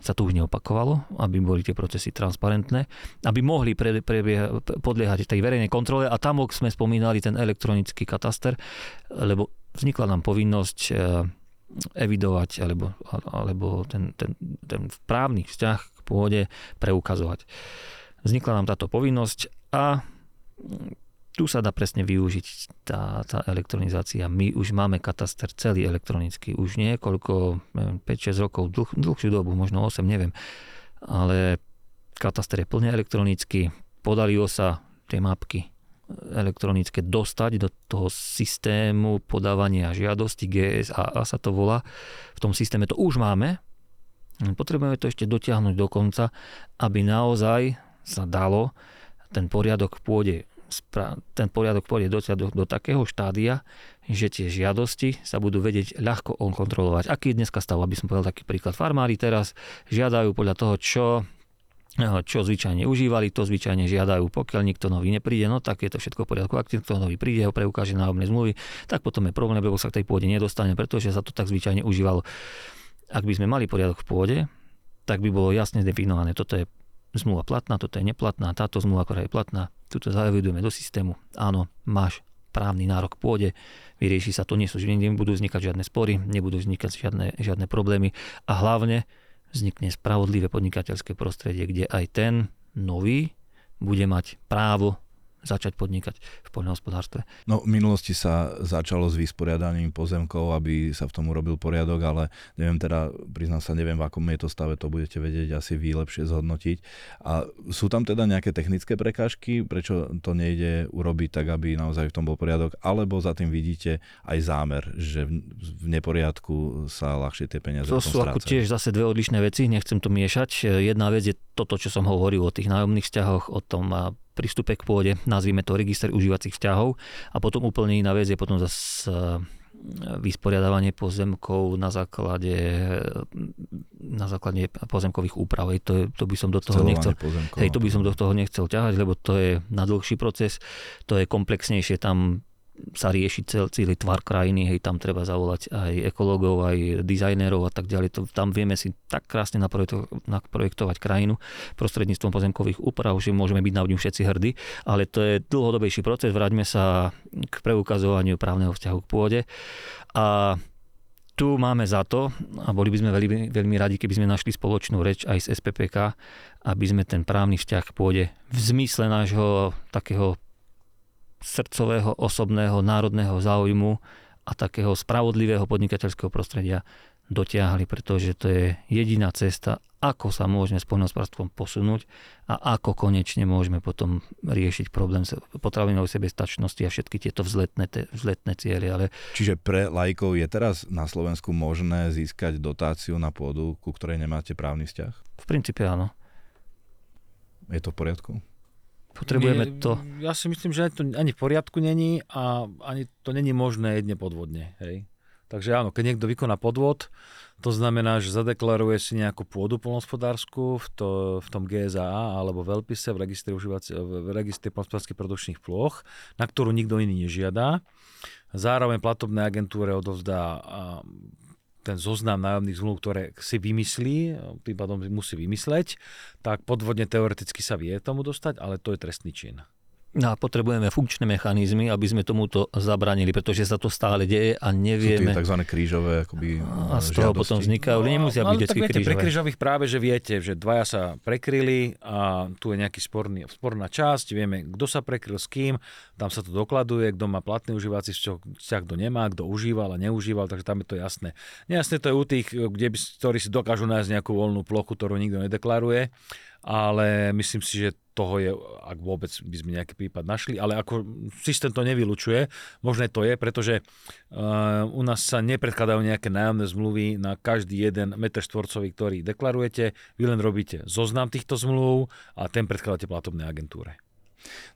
sa to už neopakovalo, aby boli tie procesy transparentné, aby mohli pre, pre, podliehať tej verejnej kontrole a tam sme spomínali ten elektronický kataster, lebo vznikla nám povinnosť eh, evidovať alebo, alebo ten, ten, ten právny vzťah k pôde preukazovať. Vznikla nám táto povinnosť a tu sa dá presne využiť tá, tá elektronizácia. My už máme kataster celý elektronický, už niekoľko, 5-6 rokov, dlh, dlhšiu dobu, možno 8, neviem. Ale kataster je plne elektronický, podarilo sa tie mapky elektronické dostať do toho systému podávania žiadosti GSA sa to volá. V tom systéme to už máme. Potrebujeme to ešte dotiahnuť do konca, aby naozaj sa dalo ten poriadok v pôde ten poriadok pôjde do, do, do takého štádia, že tie žiadosti sa budú vedieť ľahko kontrolovať. Aký je dneska stav, aby som povedal taký príklad. Farmári teraz žiadajú podľa toho, čo čo zvyčajne užívali, to zvyčajne žiadajú. Pokiaľ nikto nový nepríde, no tak je to všetko v poriadku. Ak nikto nový príde, ho preukáže nájomné zmluvy, tak potom je problém, lebo sa k tej pôde nedostane, pretože sa to tak zvyčajne užívalo. Ak by sme mali poriadok v pôde, tak by bolo jasne definované, toto je zmluva platná, toto je neplatná, táto zmluva, ktorá je platná, tuto zavedujeme do systému. Áno, máš právny nárok k pôde, vyrieši sa to, nie sú, nebudú vznikať žiadne spory, nebudú vznikať žiadne, žiadne problémy a hlavne vznikne spravodlivé podnikateľské prostredie, kde aj ten nový bude mať právo začať podnikať v poľnohospodárstve. No v minulosti sa začalo s vysporiadaním pozemkov, aby sa v tom urobil poriadok, ale neviem teda, priznám sa, neviem v akom je to stave, to budete vedieť asi vy lepšie zhodnotiť. A sú tam teda nejaké technické prekážky, prečo to nejde urobiť tak, aby naozaj v tom bol poriadok, alebo za tým vidíte aj zámer, že v neporiadku sa ľahšie tie peniaze To sú ako tiež zase dve odlišné veci, nechcem to miešať. Jedna vec je toto, čo som hovoril o tých nájomných vzťahoch, o tom prístupe k pôde, nazvime to register užívacích vzťahov. A potom úplne iná vec je potom zase vysporiadavanie pozemkov na základe, na základe pozemkových úprav. Hej, to, je, to by som do toho nechcel, hej, to by som do toho nechcel ťahať, lebo to je na dlhší proces, to je komplexnejšie, tam sa rieši cel, celý tvar krajiny, hej, tam treba zavolať aj ekológov, aj dizajnérov a tak ďalej. To, tam vieme si tak krásne naprojekto, naprojektovať krajinu prostredníctvom pozemkových úprav, že môžeme byť na ňu všetci hrdí, ale to je dlhodobejší proces. Vráťme sa k preukazovaniu právneho vzťahu k pôde. A tu máme za to, a boli by sme veľmi, veľmi radi, keby sme našli spoločnú reč aj z SPPK, aby sme ten právny vzťah k pôde v zmysle nášho takého srdcového, osobného, národného záujmu a takého spravodlivého podnikateľského prostredia dotiahli, pretože to je jediná cesta, ako sa môžeme s poľnohospodárstvom posunúť a ako konečne môžeme potom riešiť problém potravinovej sebestačnosti a všetky tieto vzletné, te, vzletné cieľe. Ale... Čiže pre lajkov je teraz na Slovensku možné získať dotáciu na pôdu, ku ktorej nemáte právny vzťah? V princípe áno. Je to v poriadku? Potrebujeme My, to. Ja si myslím, že to ani v poriadku není a ani to není možné jedne podvodne. Hej. Takže áno, keď niekto vykoná podvod, to znamená, že zadeklaruje si nejakú pôdu polnospodárskú v, to, v tom GSA alebo v LPISe, v registri, v registri polnospodárských produkčných plôch, na ktorú nikto iný nežiada. Zároveň platobnej agentúre odovzdá ten zoznam nájomných zmluv, ktoré si vymyslí, tým pádom musí vymysleť, tak podvodne teoreticky sa vie tomu dostať, ale to je trestný čin. No a potrebujeme funkčné mechanizmy, aby sme tomuto zabranili, pretože sa to stále deje a nevieme. Sú tzv. krížové akoby A z toho žiadosti. potom vznikajú, no, nemusia byť viete, krížové. Pre krížových práve, že viete, že dvaja sa prekryli a tu je nejaký sporný, sporná časť, vieme, kto sa prekryl s kým, tam sa to dokladuje, kto má platný užívací vzťah, kto nemá, kto užíval a neužíval, takže tam je to jasné. Nejasné to je u tých, kde by, ktorí si dokážu nájsť nejakú voľnú plochu, ktorú nikto nedeklaruje ale myslím si, že toho je, ak vôbec by sme nejaký prípad našli, ale ako systém to nevylučuje, možné to je, pretože uh, u nás sa nepredkladajú nejaké nájomné zmluvy na každý jeden meter štvorcový, ktorý deklarujete, vy len robíte zoznam týchto zmluv a ten predkladáte platobnej agentúre.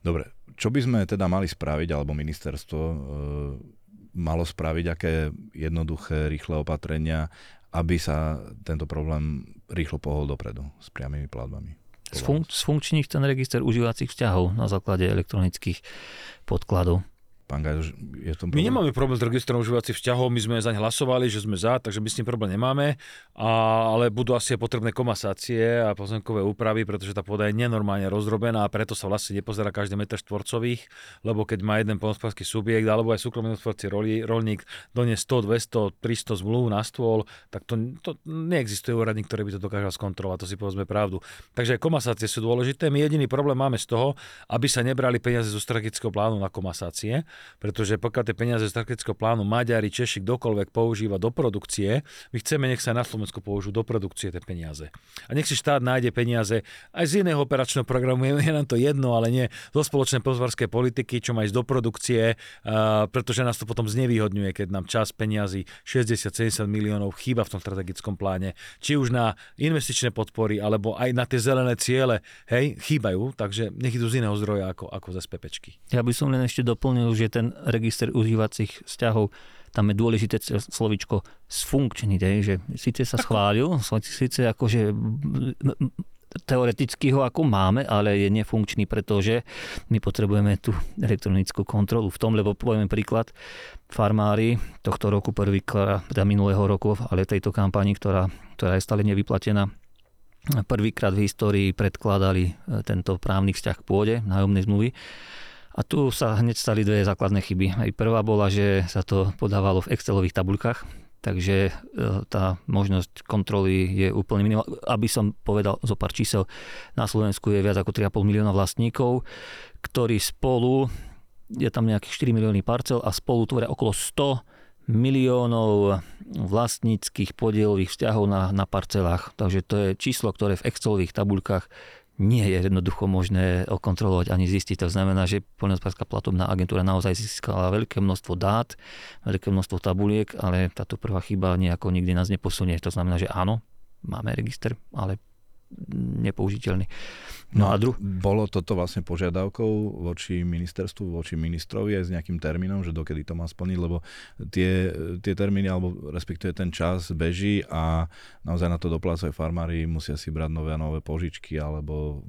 Dobre, čo by sme teda mali spraviť, alebo ministerstvo e, malo spraviť, aké jednoduché, rýchle opatrenia, aby sa tento problém rýchlo pohol dopredu s priamými platbami? Sfunk- ten register užívacích vzťahov na základe elektronických podkladov. Pán Gajdoš, je tom My nemáme problém s registrom užívacích vzťahov, my sme zaň hlasovali, že sme za, takže my s tým problém nemáme, a, ale budú asi potrebné komasácie a pozemkové úpravy, pretože tá pôda je nenormálne rozdrobená a preto sa vlastne nepozerá každý meter štvorcových, lebo keď má jeden polnospodársky subjekt alebo aj súkromný hospodársky rolník donie 100, 200, 300 zmluv na stôl, tak to, to neexistuje úradník, ktorý by to dokázal skontrolovať, to si povedzme pravdu. Takže komasácie sú dôležité. My jediný problém máme z toho, aby sa nebrali peniaze zo strategického plánu na komasácie pretože pokiaľ tie peniaze z strategického plánu Maďari, Češi, kdokoľvek používa do produkcie, my chceme, nech sa na Slovensku použijú do produkcie tie peniaze. A nech si štát nájde peniaze aj z iného operačného programu, je nám to jedno, ale nie zo spoločnej pozvarskej politiky, čo má ísť do produkcie, uh, pretože nás to potom znevýhodňuje, keď nám čas peniazy 60-70 miliónov chýba v tom strategickom pláne, či už na investičné podpory, alebo aj na tie zelené ciele, hej, chýbajú, takže nech idú z iného zdroja ako, ako z SPPčky. Ja by som len ešte doplnil, že ten register užívacích vzťahov tam je dôležité slovičko sfunkčný, že síce sa schválil, síce akože teoreticky ho ako máme, ale je nefunkčný, pretože my potrebujeme tú elektronickú kontrolu v tom, lebo poviem príklad, farmári tohto roku prvýkrát, teda minulého roku, ale tejto kampani, ktorá, ktorá je stále nevyplatená, prvýkrát v histórii predkladali e, tento právny vzťah k pôde, nájomnej zmluvy. A tu sa hneď stali dve základné chyby. Aj prvá bola, že sa to podávalo v Excelových tabuľkách, takže e, tá možnosť kontroly je úplne minimálna. Aby som povedal zo pár čísel, na Slovensku je viac ako 3,5 milióna vlastníkov, ktorí spolu, je tam nejakých 4 milióny parcel a spolu tvoria okolo 100 miliónov vlastníckých podielových vzťahov na, na parcelách. Takže to je číslo, ktoré v Excelových tabuľkách nie je jednoducho možné okontrolovať ani zistiť. To znamená, že poľnohospodárska platobná agentúra naozaj získala veľké množstvo dát, veľké množstvo tabuliek, ale táto prvá chyba nejako nikdy nás neposunie. To znamená, že áno, máme register, ale nepoužiteľný. No, no a dru- bolo toto vlastne požiadavkou voči ministerstvu, voči ministrovi aj s nejakým termínom, že dokedy to má splniť, lebo tie, tie termíny, alebo respektíve ten čas beží a naozaj na to doplácajú farmári, musia si brať nové a nové požičky, alebo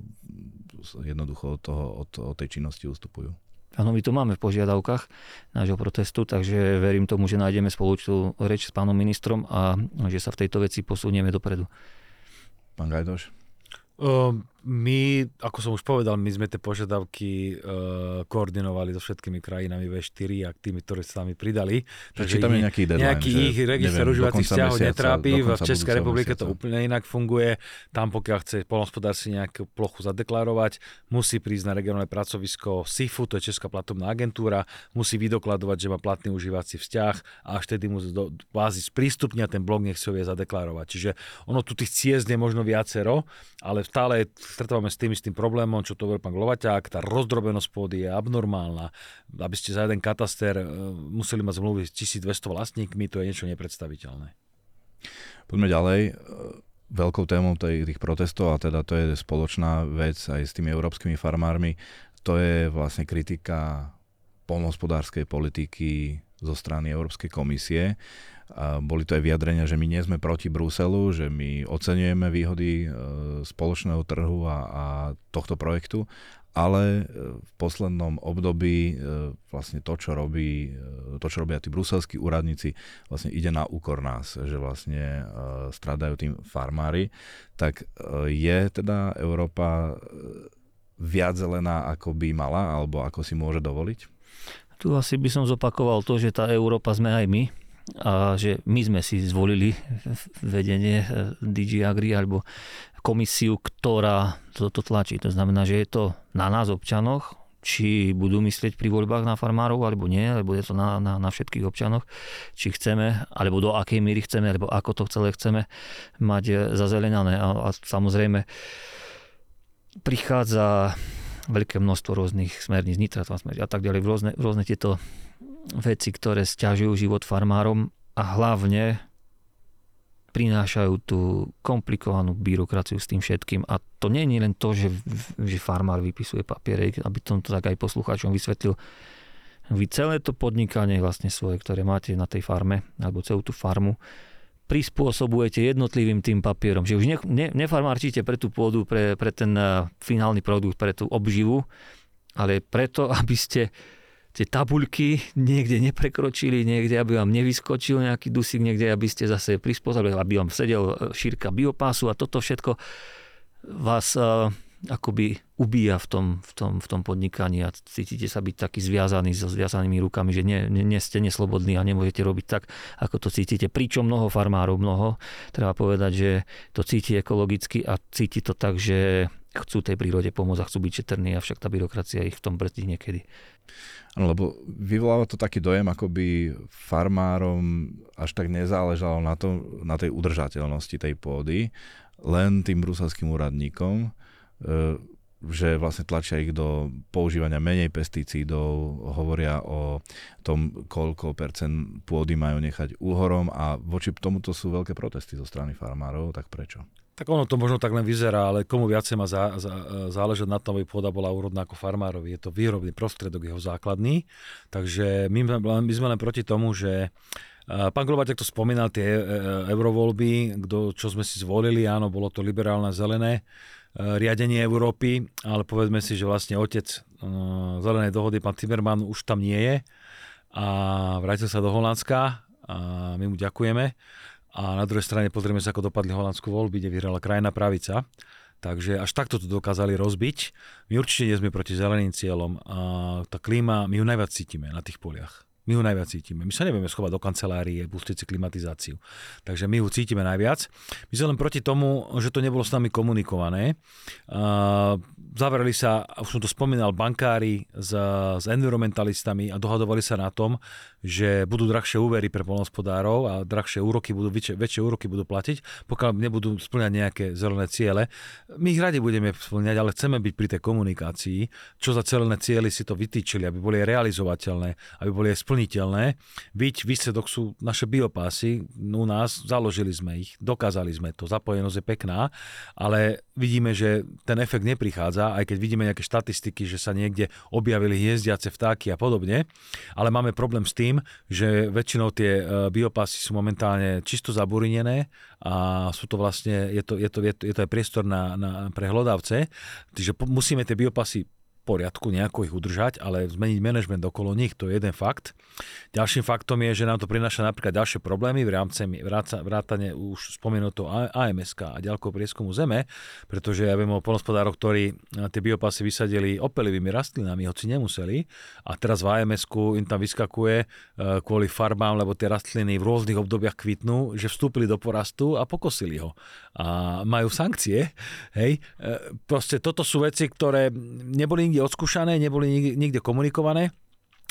jednoducho od, toho, od, od tej činnosti ustupujú. Áno, my to máme v požiadavkách nášho protestu, takže verím tomu, že nájdeme spoločnú reč s pánom ministrom a že sa v tejto veci posunieme dopredu. Pán Gajdoš? Um, my, ako som už povedal, my sme tie požiadavky uh, koordinovali so všetkými krajinami V4 a tými, ktorí sa nami pridali. Takže tam je nejaký deadline, nejaký ich register užívacích vzťahov netrápi. V Českej republike to úplne inak funguje. Tam, pokiaľ chce polnospodár si nejakú plochu zadeklarovať, musí prísť na regionálne pracovisko SIFU, to je Česká platobná agentúra, musí vydokladovať, že má platný užívací vzťah a až tedy mu do bázy sprístupnia ten blok, nech si ho vie zadeklarovať. Čiže ono tu tých ciest je možno viacero, ale stále stretávame s tým istým problémom, čo to hovorí pán Glovaťák, tá rozdrobenosť pôdy je abnormálna. Aby ste za jeden kataster e, museli mať zmluvy s 1200 vlastníkmi, to je niečo nepredstaviteľné. Poďme ďalej. E, veľkou témou tých protestov, a teda to je spoločná vec aj s tými európskymi farmármi, to je vlastne kritika polnohospodárskej politiky zo strany Európskej komisie. A boli to aj vyjadrenia, že my nie sme proti Bruselu, že my oceňujeme výhody e, spoločného trhu a, a tohto projektu, ale e, v poslednom období e, vlastne to, čo robí, to, čo robia tí bruselskí úradníci, vlastne ide na úkor nás, že vlastne stradajú tým farmári, tak je teda Európa viac zelená, ako by mala, alebo ako si môže dovoliť? Tu asi by som zopakoval to, že tá Európa sme aj my a že my sme si zvolili vedenie eh, DG Agri alebo komisiu, ktorá toto tlačí. To znamená, že je to na nás občanoch, či budú myslieť pri voľbách na farmárov alebo nie, alebo je to na, na, na všetkých občanoch, či chceme, alebo do akej míry chceme, alebo ako to celé chceme mať eh, zazelenané. A, a samozrejme prichádza veľké množstvo rôznych smerníc, nitratov a tak ďalej, rôzne, rôzne tieto veci, ktoré stiažujú život farmárom a hlavne prinášajú tú komplikovanú byrokraciu s tým všetkým. A to nie je len to, že, že farmár vypisuje papiere, aby som to tak aj poslucháčom vysvetlil. Vy celé to podnikanie vlastne svoje, ktoré máte na tej farme, alebo celú tú farmu, prispôsobujete jednotlivým tým papierom. Že už ne, ne, nefarmárčite pre tú pôdu, pre, pre ten uh, finálny produkt, pre tú obživu, ale preto, <laughs> aby ste tie tabuľky niekde neprekročili, niekde, aby vám nevyskočil nejaký dusík, niekde, aby ste zase prispôsobili, aby vám sedel e, šírka biopásu a toto všetko vás uh, akoby ubíja v tom, v, tom, v tom podnikaní a cítite sa byť taký zviazaný so zviazanými rukami, že nie, nie, nie ste neslobodní a nemôžete robiť tak, ako to cítite. Pričom mnoho farmárov, mnoho, treba povedať, že to cíti ekologicky a cíti to tak, že chcú tej prírode pomôcť a chcú byť četrní, avšak tá byrokracia ich v tom brzdí niekedy. Áno, lebo vyvoláva to taký dojem, ako by farmárom až tak nezáležalo na, to, na tej udržateľnosti tej pôdy, len tým bruselským úradníkom, e, že vlastne tlačia ich do používania menej pesticídov, hovoria o tom, koľko percent pôdy majú nechať úhorom a voči tomuto sú veľké protesty zo strany farmárov, tak prečo? Tak ono to možno tak len vyzerá, ale komu viacej má zá, zá, záležať na tom, aby pôda bola úrodná ako farmárovi. Je to výrobný prostredok jeho základný. Takže my, my sme len proti tomu, že Pán Globaťak to spomínal, tie e, e, eurovoľby, kto, čo sme si zvolili, áno, bolo to liberálne zelené e, riadenie Európy, ale povedzme si, že vlastne otec zelenej dohody, pán Timmerman, už tam nie je a vrátil sa do Holandska a my mu ďakujeme. A na druhej strane pozrieme sa, ako dopadli holandskú voľby, kde vyhrala krajná pravica. Takže až takto to dokázali rozbiť. My určite nie sme proti zeleným cieľom. A tá klíma, my ju najviac cítime na tých poliach. My ju najviac cítime. My sa nevieme schovať do kancelárie, pustiť si klimatizáciu. Takže my ju cítime najviac. My sme len proti tomu, že to nebolo s nami komunikované. Uh, zavreli sa, už som to spomínal, bankári s, s environmentalistami a dohadovali sa na tom, že budú drahšie úvery pre polnospodárov a drahšie úroky budú, väčšie, väčšie úroky budú platiť, pokiaľ nebudú splňať nejaké zelené ciele. My ich radi budeme splňať, ale chceme byť pri tej komunikácii, čo za zelené ciely si to vytýčili, aby boli realizovateľné, aby boli splniteľné. Byť výsledok sú naše biopásy, u nás založili sme ich, dokázali sme to, zapojenosť je pekná, ale vidíme, že ten efekt neprichádza, aj keď vidíme nejaké štatistiky, že sa niekde objavili hniezdiace vtáky a podobne, ale máme problém s tým, že väčšinou tie e, biopasy sú momentálne čisto zaburinené a sú to vlastne, je to, je to, je to, je to aj priestor na, na, pre hlodavce, čiže musíme tie biopasy poriadku, nejako ich udržať, ale zmeniť manažment okolo nich, to je jeden fakt. Ďalším faktom je, že nám to prináša napríklad ďalšie problémy v rámci vrátane už spomenuto AMSK a ďalkovo prieskumu zeme, pretože ja viem o polnospodároch, ktorí tie biopasy vysadili opelivými rastlinami, hoci nemuseli a teraz v ams im tam vyskakuje e, kvôli farbám, lebo tie rastliny v rôznych obdobiach kvitnú, že vstúpili do porastu a pokosili ho. A majú sankcie, hej. E, proste toto sú veci, ktoré neboli nikde odskúšané, neboli nikde komunikované.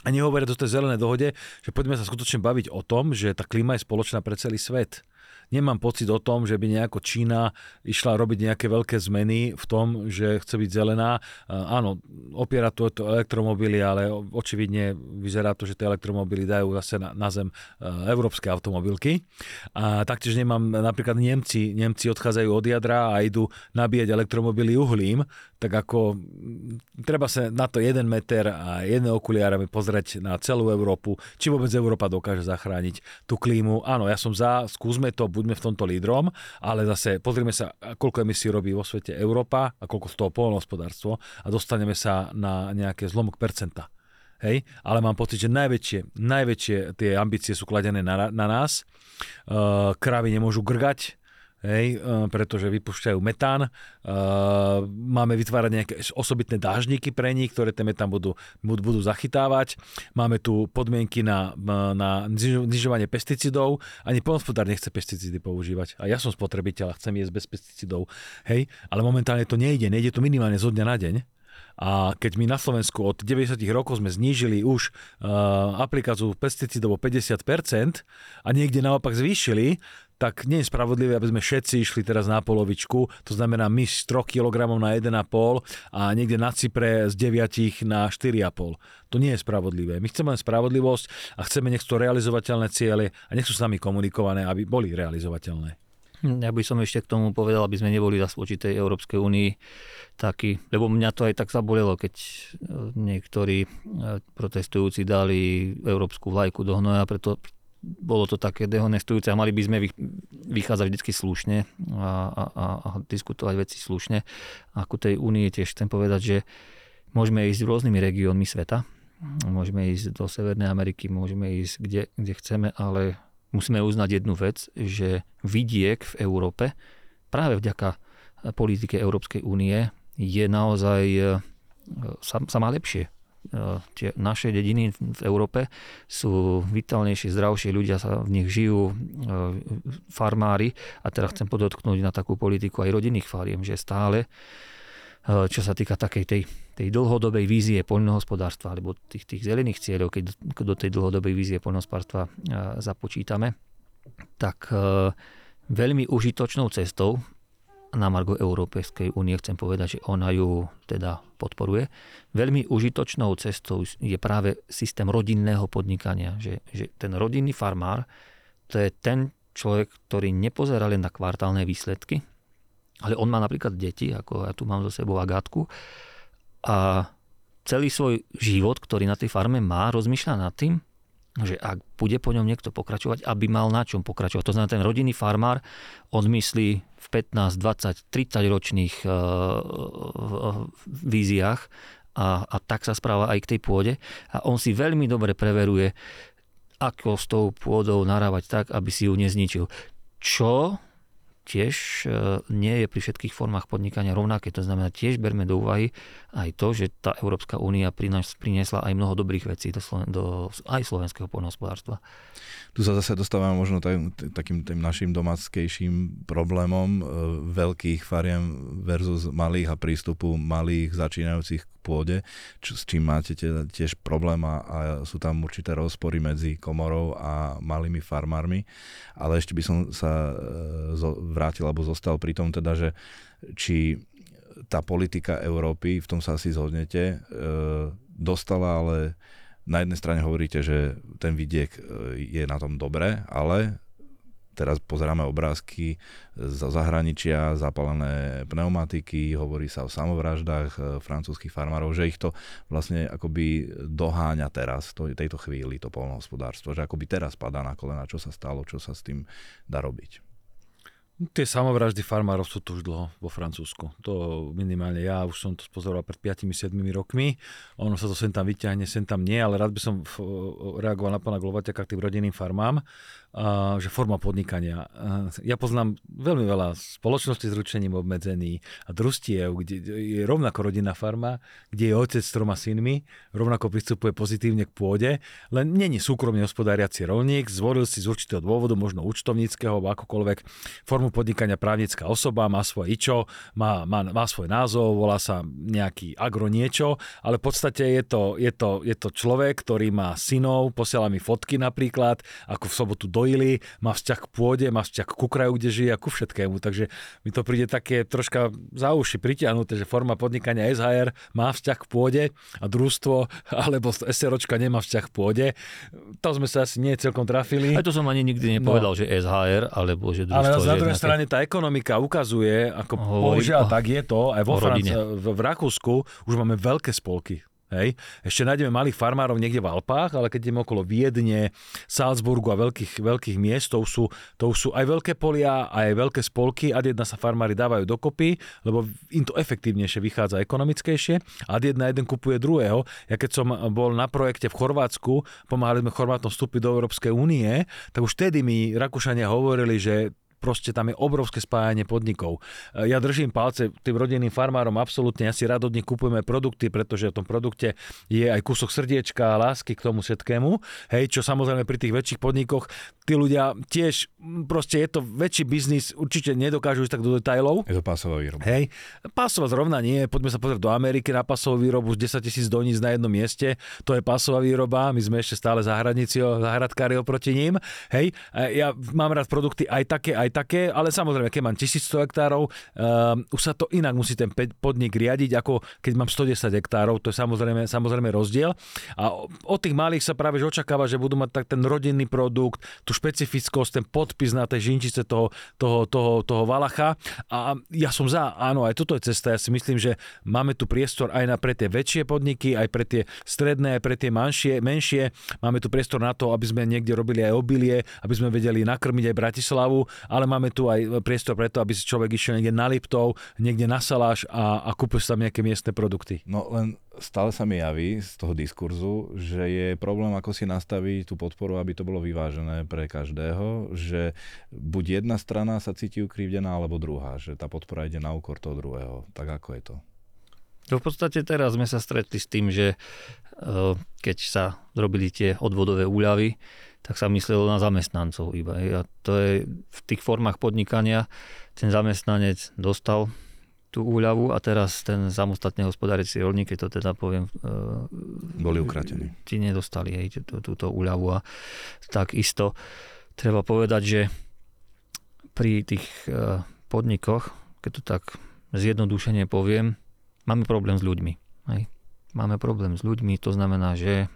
A nehovoria do tej zelenej dohode, že poďme sa skutočne baviť o tom, že tá klíma je spoločná pre celý svet nemám pocit o tom, že by nejako Čína išla robiť nejaké veľké zmeny v tom, že chce byť zelená. Áno, opiera to, to elektromobily, ale očividne vyzerá to, že tie elektromobily dajú zase na, na zem e, európske automobilky. A taktiež nemám, napríklad Nemci, Nemci odchádzajú od jadra a idú nabíjať elektromobily uhlím, tak ako treba sa na to jeden meter a jedné okuliare pozrieť na celú Európu, či vôbec Európa dokáže zachrániť tú klímu. Áno, ja som za, skúsme to, buďme v tomto lídrom, ale zase pozrieme sa, koľko emisí robí vo svete Európa a koľko z toho polnohospodárstvo a dostaneme sa na nejaké zlomok percenta. Hej? Ale mám pocit, že najväčšie, najväčšie tie ambície sú kladené na, na nás. Uh, kravy nemôžu grgať, hej, e, pretože vypúšťajú metán. E, máme vytvárať nejaké osobitné dážniky pre nich, ktoré ten metán budú, budú zachytávať. Máme tu podmienky na, na znižovanie pesticidov. Ani polnospodár nechce pesticídy používať. A ja som spotrebiteľ a chcem jesť bez pesticidov. Hej, ale momentálne to nejde. Nejde to minimálne zo dňa na deň. A keď my na Slovensku od 90 rokov sme znížili už uh, aplikáciu pesticidov o 50% a niekde naopak zvýšili, tak nie je spravodlivé, aby sme všetci išli teraz na polovičku, to znamená my z 3 kg na 1,5 a niekde na Cypre z 9 na 4,5. To nie je spravodlivé. My chceme len spravodlivosť a chceme nech to realizovateľné ciele a nech sú s nami komunikované, aby boli realizovateľné. Ja by som ešte k tomu povedal, aby sme neboli zase voči tej Európskej únii taký, lebo mňa to aj tak zabolelo, keď e, niektorí e, protestujúci dali európsku vlajku do hnoja, preto bolo to také dehonestujúce a mali by sme vychádzať vždy slušne a, a, a, diskutovať veci slušne. A ku tej únie tiež chcem povedať, že môžeme ísť rôznymi regiónmi sveta, môžeme ísť do Severnej Ameriky, môžeme ísť kde, kde chceme, ale musíme uznať jednu vec, že vidiek v Európe práve vďaka politike Európskej únie je naozaj e, sa, sa má lepšie tie naše dediny v Európe sú vitálnejšie, zdravšie, ľudia sa v nich žijú, e, farmári. A teraz chcem podotknúť na takú politiku aj rodinných fariem, že stále čo sa týka takej tej, tej dlhodobej vízie poľnohospodárstva alebo tých, tých zelených cieľov, keď do tej dlhodobej vízie poľnohospodárstva započítame, tak veľmi užitočnou cestou na Margo Európskej únie chcem povedať, že ona ju teda podporuje. Veľmi užitočnou cestou je práve systém rodinného podnikania, že, že ten rodinný farmár to je ten človek, ktorý nepozerá len na kvartálne výsledky, ale on má napríklad deti, ako ja tu mám so sebou Agátku, a celý svoj život, ktorý na tej farme má, rozmýšľa nad tým, že ak bude po ňom niekto pokračovať, aby mal na čom pokračovať. To znamená, ten rodinný farmár, on myslí v 15, 20, 30 ročných uh, víziách a, a tak sa správa aj k tej pôde a on si veľmi dobre preveruje, ako s tou pôdou narávať tak, aby si ju nezničil. Čo tiež e, nie je pri všetkých formách podnikania rovnaké. To znamená, tiež berme do úvahy aj to, že tá Európska únia priniesla aj mnoho dobrých vecí do, Sloven- do aj slovenského poľnohospodárstva. Tu sa zase dostávame možno taj, takým tým našim domáckejším problémom e, veľkých fariem versus malých a prístupu malých začínajúcich pôde, čo, s čím máte tiež problém a, sú tam určité rozpory medzi komorou a malými farmármi. Ale ešte by som sa e, vrátil alebo zostal pri tom teda, že či tá politika Európy, v tom sa asi zhodnete, e, dostala, ale na jednej strane hovoríte, že ten vidiek e, je na tom dobre, ale teraz pozeráme obrázky zo zahraničia, zapálené pneumatiky, hovorí sa o samovraždách e, francúzských farmárov, že ich to vlastne akoby doháňa teraz, v tejto chvíli, to polnohospodárstvo, že akoby teraz padá na kolena, čo sa stalo, čo sa s tým dá robiť. Tie samovraždy farmárov sú tu už dlho vo Francúzsku. To minimálne ja už som to pozoroval pred 5-7 rokmi. Ono sa to sem tam vyťahne, sem tam nie, ale rád by som reagoval na pána Glovaťaka k tým rodinným farmám že forma podnikania. Ja poznám veľmi veľa spoločností s ručením obmedzení a družstiev, kde je rovnako rodinná farma, kde je otec s troma synmi, rovnako pristupuje pozitívne k pôde, len není súkromne hospodáriaci rolník, zvolil si z určitého dôvodu, možno účtovníckého alebo akokoľvek, formu podnikania právnická osoba, má svoje ičo, má, má, má svoj názov, volá sa nejaký agro niečo, ale v podstate je to, je to, je to človek, ktorý má synov, posiela mi fotky napríklad, ako v sobotu do dojili, má vzťah k pôde, má vzťah ku kraju, kde žije a ku všetkému. Takže mi to príde také troška za uši pritiahnuté, že forma podnikania SHR má vzťah k pôde a družstvo alebo SROčka nemá vzťah k pôde. To sme sa asi nie celkom trafili. Aj to som ani nikdy nepovedal, no. že SHR alebo že družstvo. Ale na druhej strane tá ekonomika ukazuje, ako bohužiaľ tak je to, aj vo Franc- v, v Rakúsku už máme veľké spolky Hej. Ešte nájdeme malých farmárov niekde v Alpách, ale keď ideme okolo Viedne, Salzburgu a veľkých, veľkých miest, to sú, to sú aj veľké polia, aj veľké spolky. A jedna sa farmári dávajú dokopy, lebo im to efektívnejšie vychádza ekonomickejšie. A jedna jeden kupuje druhého. Ja keď som bol na projekte v Chorvátsku, pomáhali sme Chorvátom vstúpiť do Európskej únie, tak už vtedy mi Rakúšania hovorili, že proste tam je obrovské spájanie podnikov. E, ja držím palce tým rodinným farmárom absolútne, ja si rád od nich kupujeme produkty, pretože v tom produkte je aj kúsok srdiečka a lásky k tomu všetkému. Hej, čo samozrejme pri tých väčších podnikoch, tí ľudia tiež, proste je to väčší biznis, určite nedokážu ísť tak do detajlov. Je to pásová výroba. Hej, pásová zrovna nie, poďme sa pozrieť do Ameriky na pásovú výrobu, 10 tisíc doníc na jednom mieste, to je pásová výroba, my sme ešte stále zahradníci, zahradkári oproti ním. Hej, ja mám rád produkty aj také, aj také, ale samozrejme, keď mám 1100 hektárov, uh, už sa to inak musí ten podnik riadiť, ako keď mám 110 hektárov, to je samozrejme, samozrejme rozdiel. A od tých malých sa práve očakáva, že budú mať tak ten rodinný produkt, tú špecifickosť, ten podpis na tej žinčice toho, toho, toho, toho Valacha. A ja som za, áno, aj toto je cesta. Ja si myslím, že máme tu priestor aj na pre tie väčšie podniky, aj pre tie stredné, aj pre tie manšie, menšie. Máme tu priestor na to, aby sme niekde robili aj obilie, aby sme vedeli nakrmiť aj Bratislavu, ale ale máme tu aj priestor preto, aby si človek išiel niekde na Liptov, niekde na Saláš a, a kúpil sa tam nejaké miestne produkty. No len stále sa mi javí z toho diskurzu, že je problém, ako si nastaviť tú podporu, aby to bolo vyvážené pre každého, že buď jedna strana sa cíti ukrivdená, alebo druhá, že tá podpora ide na úkor toho druhého. Tak ako je to? No v podstate teraz sme sa stretli s tým, že eh, keď sa zrobili tie odvodové úľavy, tak sa myslelo na zamestnancov iba. A to je v tých formách podnikania, ten zamestnanec dostal tú úľavu a teraz ten samostatne hospodárici rolník, keď to teda poviem, boli ukratení. Ti nedostali hej, tú, túto úľavu a takisto treba povedať, že pri tých podnikoch, keď to tak zjednodušene poviem, máme problém s ľuďmi. Hej. Máme problém s ľuďmi, to znamená, že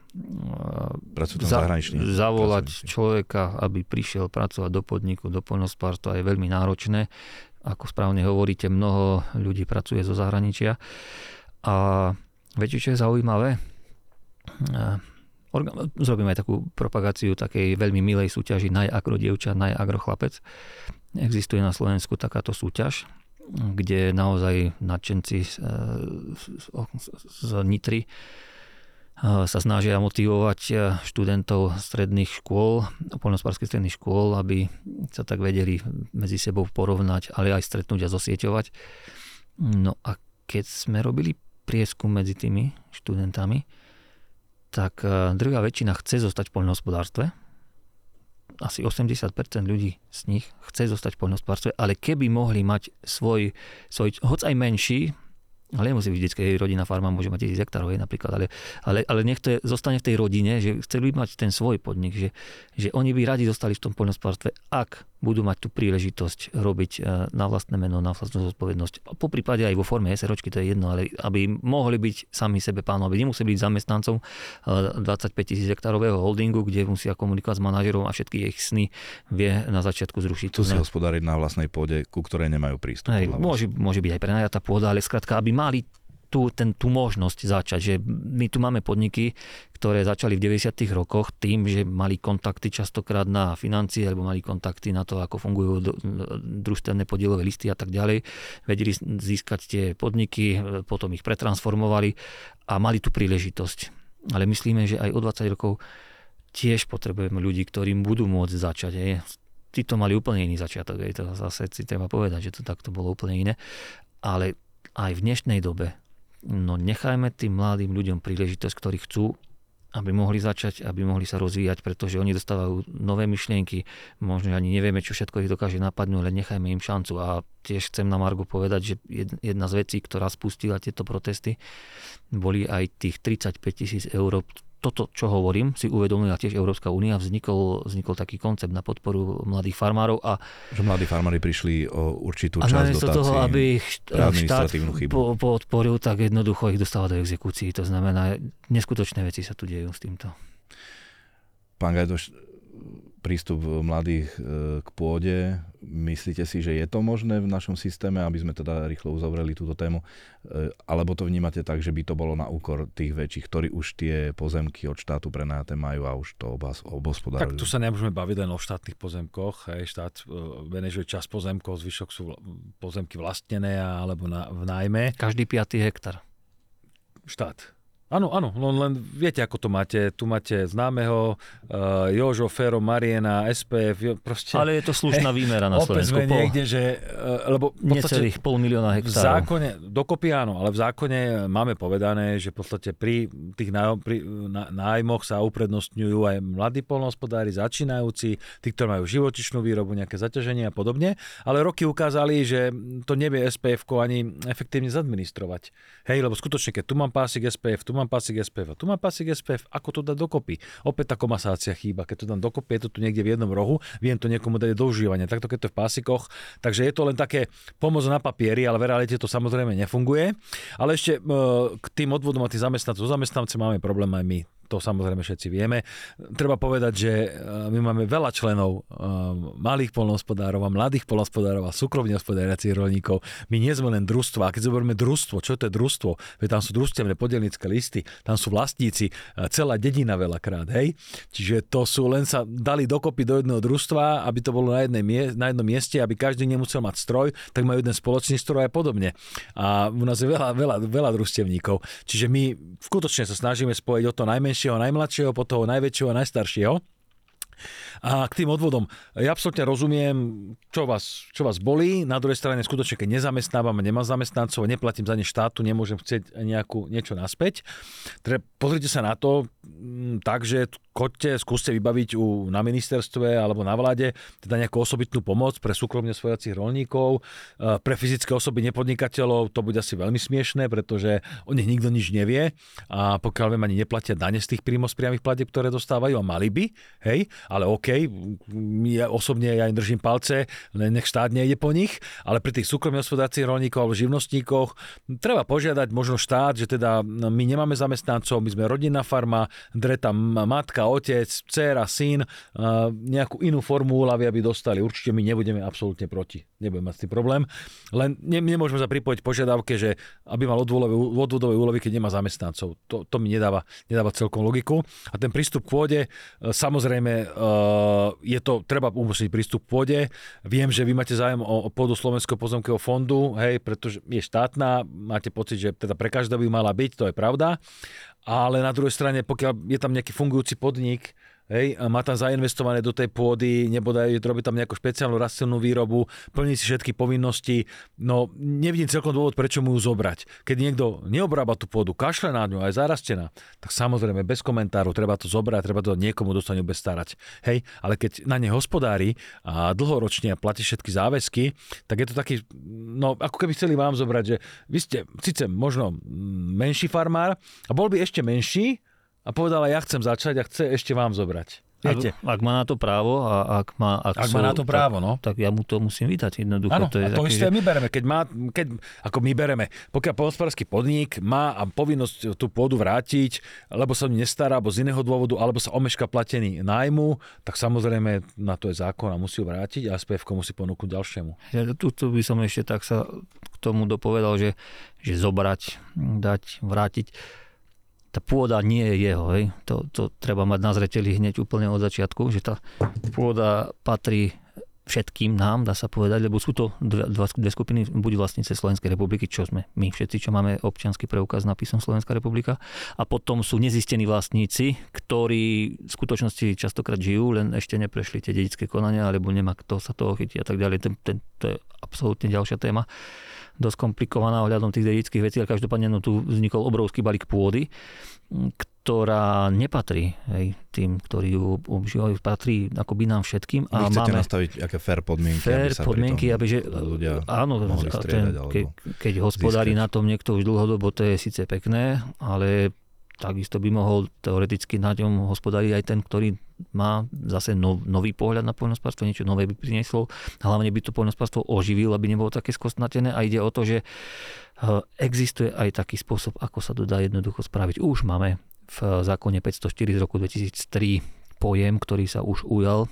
za, zavolať človeka, aby prišiel pracovať do podniku, do poľnospárstva je veľmi náročné ako správne hovoríte, mnoho ľudí pracuje zo zahraničia. A viete, čo je zaujímavé? Zrobíme aj takú propagáciu takej veľmi milej súťaži Najagro dievča, Najagro chlapec. Existuje na Slovensku takáto súťaž, kde naozaj nadšenci z, z, z Nitry sa snažia motivovať študentov stredných škôl, poľnospárských stredných škôl, aby sa tak vedeli medzi sebou porovnať, ale aj stretnúť a zosieťovať. No a keď sme robili prieskum medzi tými študentami, tak druhá väčšina chce zostať v poľnohospodárstve. Asi 80% ľudí z nich chce zostať v poľnohospodárstve, ale keby mohli mať svoj, svoj hoc aj menší, ale nemusí byť vždycky rodina farma, môže mať tisíc hektárov napríklad, ale, ale, ale nech to je, zostane v tej rodine, že chceli by mať ten svoj podnik, že, že oni by radi zostali v tom poľnospárstve, ak budú mať tú príležitosť robiť e, na vlastné meno, na vlastnú zodpovednosť. Po prípade aj vo forme SROčky, to je jedno, ale aby mohli byť sami sebe pánom, aby nemuseli byť zamestnancom 25 e, tisíc hektárového holdingu, kde musia komunikovať s manažerom a všetky ich sny vie na začiatku zrušiť. Tu si hospodáriť na vlastnej pôde, ku ktorej nemajú prístup. Hej, môže, môže byť aj prenajatá pôda, ale skrátka, aby mali tú, ten, tú možnosť začať. Že my tu máme podniky, ktoré začali v 90. rokoch tým, že mali kontakty častokrát na financie alebo mali kontakty na to, ako fungujú družstevné podielové listy a tak ďalej. Vedeli získať tie podniky, potom ich pretransformovali a mali tú príležitosť. Ale myslíme, že aj o 20 rokov tiež potrebujeme ľudí, ktorým budú môcť začať. Je. Títo mali úplne iný začiatok, je to zase si treba povedať, že to takto bolo úplne iné. Ale aj v dnešnej dobe No nechajme tým mladým ľuďom príležitosť, ktorí chcú, aby mohli začať, aby mohli sa rozvíjať, pretože oni dostávajú nové myšlienky, možno ani nevieme, čo všetko ich dokáže napadnúť, ale nechajme im šancu. A tiež chcem na Margo povedať, že jedna z vecí, ktorá spustila tieto protesty, boli aj tých 35 tisíc eur, toto, čo hovorím, si uvedomila tiež Európska únia, vznikol, vznikol taký koncept na podporu mladých farmárov. A, že mladí farmári prišli o určitú a časť dotácií toho, aby štát po, podporil, tak jednoducho ich dostáva do exekúcií. To znamená, neskutočné veci sa tu dejú s týmto. Pán Gajdoš, prístup mladých e, k pôde. Myslíte si, že je to možné v našom systéme, aby sme teda rýchlo uzavreli túto tému? E, alebo to vnímate tak, že by to bolo na úkor tých väčších, ktorí už tie pozemky od štátu prenajaté majú a už to obospodarujú? Tak tu sa nemôžeme baviť len o štátnych pozemkoch. Hej. Štát venežuje čas pozemkov, zvyšok sú pozemky vlastnené alebo na, v nájme. Každý piatý hektar. Štát. Áno, áno, len, len viete, ako to máte. Tu máte známeho uh, Jožo, Fero, Mariena, SPF. Proste, Ale je to slušná hej, <laughs> výmera na Slovensku. Opäť niekde, že... Uh, lebo v podstate, Necelých pol milióna hektárov. V zákone, dokopy áno, ale v zákone máme povedané, že v podstate pri tých náj, pri, na, nájmoch sa uprednostňujú aj mladí polnohospodári, začínajúci, tí, ktorí majú živočišnú výrobu, nejaké zaťaženie a podobne. Ale roky ukázali, že to nevie SPF ani efektívne zadministrovať. Hej, lebo skutočne, keď tu mám pásik SPF, tu mám pásik SPF tu mám pásik SPF, ako to dať dokopy? Opäť tá komasácia chýba, keď to dám dokopy, je to tu niekde v jednom rohu, viem to niekomu dať do užívania, takto keď to je v pásikoch, takže je to len také pomoc na papieri, ale v realite to samozrejme nefunguje. Ale ešte k tým odvodom a tým zamestnancom, zamestnanci máme problém aj my to samozrejme všetci vieme. Treba povedať, že e, my máme veľa členov e, malých polnohospodárov a mladých polnohospodárov a súkromne hospodáriacich rolníkov. My nie sme len družstvo. A keď zoberieme družstvo, čo to je družstvo? Veď tam sú družstevné podielnické listy, tam sú vlastníci, e, celá dedina veľakrát, hej? Čiže to sú len sa dali dokopy do jedného družstva, aby to bolo na, jednej, na jednom mieste, aby každý nemusel mať stroj, tak majú jeden spoločný stroj a podobne. A u nás je veľa, veľa, veľa družstevníkov. Čiže my skutočne sa snažíme spojiť o to najmenšie najmenšieho, najmladšieho, po toho najväčšieho a najstaršieho. A k tým odvodom, ja absolútne rozumiem, čo vás, čo vás bolí. Na druhej strane, skutočne, keď nezamestnávam, nemám zamestnancov, neplatím za ne štátu, nemôžem chcieť nejakú, niečo naspäť. Tre, pozrite sa na to mm, tak, že choďte, skúste vybaviť u, na ministerstve alebo na vláde teda nejakú osobitnú pomoc pre súkromne svojacích rolníkov. E, pre fyzické osoby nepodnikateľov to bude asi veľmi smiešné, pretože o nich nikto nič nevie a pokiaľ viem, ani neplatia dane z tých príjmov z priamých platieb, ktoré dostávajú a mali by, hej, ale OK, ja osobne ja im držím palce, nech štát nejde po nich, ale pri tých súkromne hospodárskych rolníkov alebo živnostníkoch treba požiadať možno štát, že teda my nemáme zamestnancov, my sme rodinná farma, dre matka, otec, dcera, syn, nejakú inú formu úlavy, aby dostali. Určite my nebudeme absolútne proti. Nebudeme mať s tým problém. Len ne, nemôžeme sa pripojiť požiadavke, že aby mal odvodové úlovy, keď nemá zamestnancov. To, to mi nedáva, nedáva celkom logiku. A ten prístup k pôde, e, samozrejme, e, je to, treba umožniť prístup k pôde. Viem, že vy máte zájem o pôdu Slovenského pozemkového fondu, hej, pretože je štátna, máte pocit, že teda pre každého by mala byť, to je pravda ale na druhej strane, pokiaľ je tam nejaký fungujúci podnik, hej, má tam zainvestované do tej pôdy, nebodaj robí tam nejakú špeciálnu rastlinnú výrobu, plní si všetky povinnosti, no nevidím celkom dôvod, prečo mu ju zobrať. Keď niekto neobrába tú pôdu, kašle na ňu, aj zarastená, tak samozrejme bez komentárov treba to zobrať, treba to niekomu dostane starať. Hej, ale keď na ne hospodári a dlhoročne platí všetky záväzky, tak je to taký, no ako keby chceli vám zobrať, že vy ste síce možno menší farmár a bol by ešte menší, a povedala, ja chcem začať a chce ešte vám zobrať. Viete? Ak, ak má na to právo a ak má... Ak, ak sú, má na to právo, tak, no. Tak ja mu to musím vydať jednoducho. Áno, to, je a to isté že... my bereme. Keď má, keď, ako my bereme, pokiaľ pohospodársky podnik má a povinnosť tú pôdu vrátiť, lebo sa nestará, alebo z iného dôvodu, alebo sa omeška platený nájmu, tak samozrejme na to je zákon a musí ho vrátiť a SPF musí ponúknuť ďalšiemu. Ja tu by som ešte tak sa k tomu dopovedal, že, že zobrať, dať, vrátiť tá pôda nie je jeho. Hej. To, to treba mať na zreteli hneď úplne od začiatku, že tá pôda patrí všetkým nám, dá sa povedať, lebo sú to dve, dve skupiny, buď vlastnice Slovenskej republiky, čo sme my všetci, čo máme občianský preukaz napísom Slovenská republika, a potom sú nezistení vlastníci, ktorí v skutočnosti častokrát žijú, len ešte neprešli tie dedické konania, alebo nemá kto sa toho chytí a tak ďalej. Ten, ten, to je absolútne ďalšia téma dosť komplikovaná ohľadom tých dedických vecí, ale každopádne no, tu vznikol obrovský balík pôdy, ktorá nepatrí hej, tým, ktorí ju užívajú, patrí akoby nám všetkým. A Vy chcete máme nastaviť aké fair podmienky, fair aby sa podmienky, aby že, ľudia áno, ten, ke, keď hospodári na tom niekto už dlhodobo, to je síce pekné, ale takisto by mohol teoreticky na ňom hospodáriť aj ten, ktorý má zase nov, nový pohľad na poľnospárstvo, niečo nové by prinieslo. Hlavne by to poľnospárstvo oživil, aby nebolo také skostnatené a ide o to, že eh, existuje aj taký spôsob, ako sa to dá jednoducho spraviť. Už máme v zákone 504 z roku 2003 pojem, ktorý sa už ujal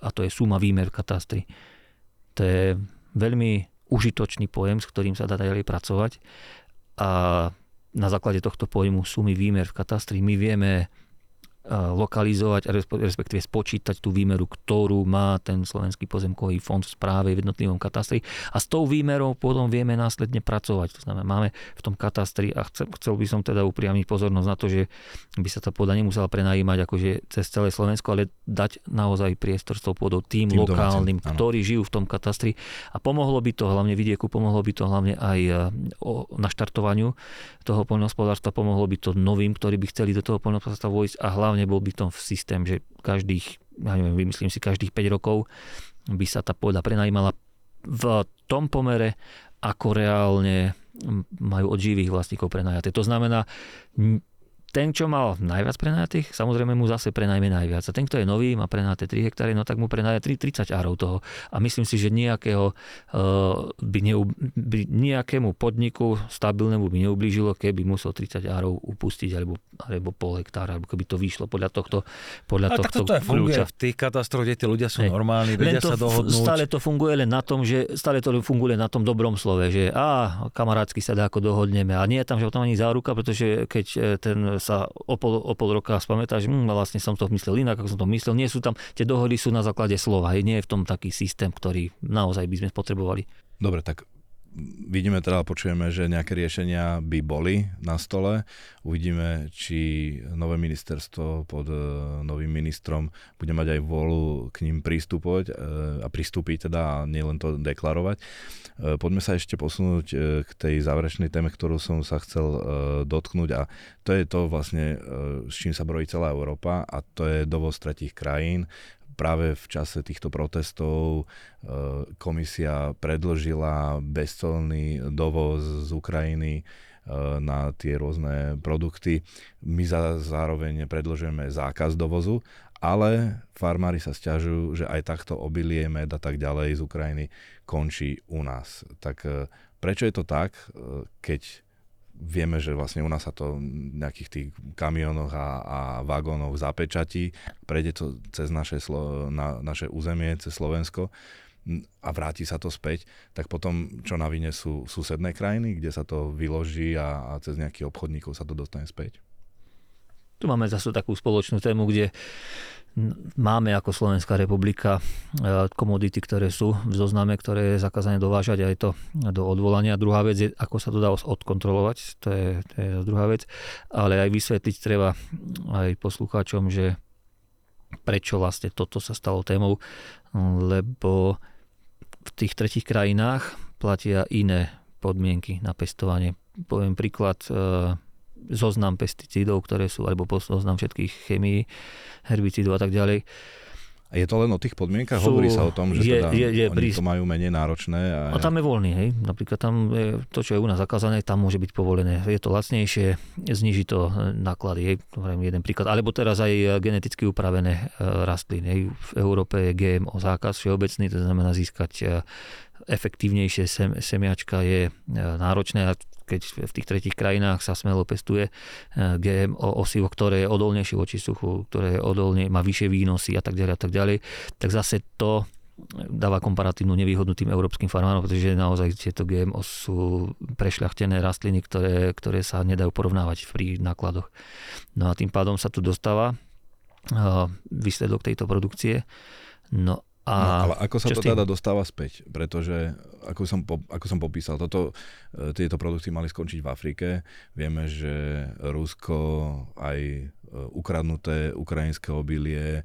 a to je suma výmer v katastri. To je veľmi užitočný pojem, s ktorým sa dá ďalej pracovať a na základe tohto pojmu sumy výmer v katastri my vieme lokalizovať, respektíve spočítať tú výmeru, ktorú má ten Slovenský pozemkový fond v správe v jednotlivom katastri. A s tou výmerou potom vieme následne pracovať. To znamená, máme v tom katastri a chcel, chcel by som teda upriamiť pozornosť na to, že by sa tá pôda nemusela prenajímať akože cez celé Slovensko, ale dať naozaj priestor s tou pôdou tým, tým lokálnym, domácim, ktorí žijú v tom katastri. A pomohlo by to hlavne vidieku, pomohlo by to hlavne aj e, o naštartovaniu toho poľnohospodárstva, pomohlo by to novým, ktorí by chceli do toho poľnohospodárstva vojsť a hlavne nebol by to systém, že každých, ja neviem, vymyslím si, každých 5 rokov by sa tá pôda prenajímala v tom pomere, ako reálne majú od živých vlastníkov prenajaté. To znamená, ten, čo mal najviac prenajatých, samozrejme mu zase prenajme najviac. A ten, kto je nový, má prenajaté 3 hektary, no tak mu prenaja 30 árov toho. A myslím si, že nejakého, uh, by, neub, by nejakému podniku stabilnému by neublížilo, keby musel 30 árov upustiť, alebo, alebo pol hektára, alebo keby to vyšlo podľa tohto podľa a tohto to aj funguje v tých katastroch, kde tí ľudia sú normálni, vedia to, sa dohodnúť. Stále to funguje len na tom, že stále to funguje na tom dobrom slove, že a kamarátsky sa dá ako dohodneme. A nie je tam, že tam ani záruka, pretože keď e, ten sa o pol, o pol roka spamätá, že hm, vlastne som to myslel inak, ako som to myslel. Nie sú tam, tie dohody sú na základe slova, hej, nie je v tom taký systém, ktorý naozaj by sme potrebovali. Dobre, tak vidíme teda, počujeme, že nejaké riešenia by boli na stole. Uvidíme, či nové ministerstvo pod e, novým ministrom bude mať aj volu k ním prístupovať e, a pristúpiť teda a nielen to deklarovať. E, poďme sa ešte posunúť k tej záverečnej téme, ktorú som sa chcel dotknúť a to je to vlastne, s čím sa brojí celá Európa a to je dovoz tretich krajín práve v čase týchto protestov e, komisia predložila bezcolný dovoz z Ukrajiny e, na tie rôzne produkty. My za, zároveň predložujeme zákaz dovozu, ale farmári sa stiažujú, že aj takto obilie, med a tak ďalej z Ukrajiny končí u nás. Tak e, prečo je to tak, keď vieme, že vlastne u nás sa to nejakých tých kamionoch a, a vagónoch zapečatí, prejde to cez naše, slo, na, naše územie, cez Slovensko a vráti sa to späť, tak potom čo na vine sú susedné krajiny, kde sa to vyloží a, a cez nejakých obchodníkov sa to dostane späť? Tu máme zase takú spoločnú tému, kde máme ako Slovenská republika e, komodity, ktoré sú v zozname, ktoré je zakázané dovážať aj to do odvolania. Druhá vec je, ako sa to dá odkontrolovať, to je, to je druhá vec, ale aj vysvetliť treba aj poslucháčom, že prečo vlastne toto sa stalo témou, lebo v tých tretich krajinách platia iné podmienky na pestovanie. Poviem príklad, e, zoznam pesticídov, ktoré sú, alebo zoznam všetkých chemií, herbicídov a tak ďalej. A je to len o tých podmienkach? Sú, Hovorí sa o tom, že je, teda je, je, oni to majú menej náročné. A, a tam je voľný, hej. Napríklad tam je, to, čo je u nás zakázané, tam môže byť povolené. Je to lacnejšie, zniží to náklady, hej. Hovorím jeden príklad. Alebo teraz aj geneticky upravené e, rastliny. Hej. V Európe je GMO zákaz všeobecný, to znamená získať e, efektívnejšie sem, semiačka je e, náročné a keď v tých tretich krajinách sa smelo pestuje eh, GMO osivo, ktoré je odolnejšie voči suchu, ktoré je odolne, má vyššie výnosy a tak ďalej a tak ďalej, tak zase to dáva komparatívnu nevýhodu tým európskym farmárom, pretože naozaj tieto GMO sú prešľachtené rastliny, ktoré, ktoré sa nedajú porovnávať pri nákladoch. No a tým pádom sa tu dostáva eh, výsledok tejto produkcie. No a no, ale ako sa to teda dostáva späť? Pretože, ako som, po, ako som popísal, toto, e, tieto produkty mali skončiť v Afrike. Vieme, že Rusko aj e, ukradnuté ukrajinské obilie e,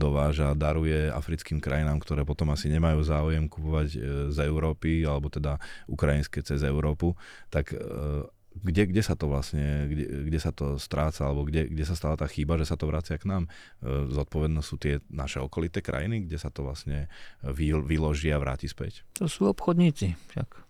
dováža, daruje africkým krajinám, ktoré potom asi nemajú záujem kupovať z Európy, alebo teda ukrajinské cez Európu. Tak kde, kde sa to vlastne, kde, kde sa to stráca, alebo kde, kde sa stala tá chyba, že sa to vracia k nám. E, zodpovednosť sú tie naše okolité krajiny, kde sa to vlastne vyloží a vráti späť. To sú obchodníci však.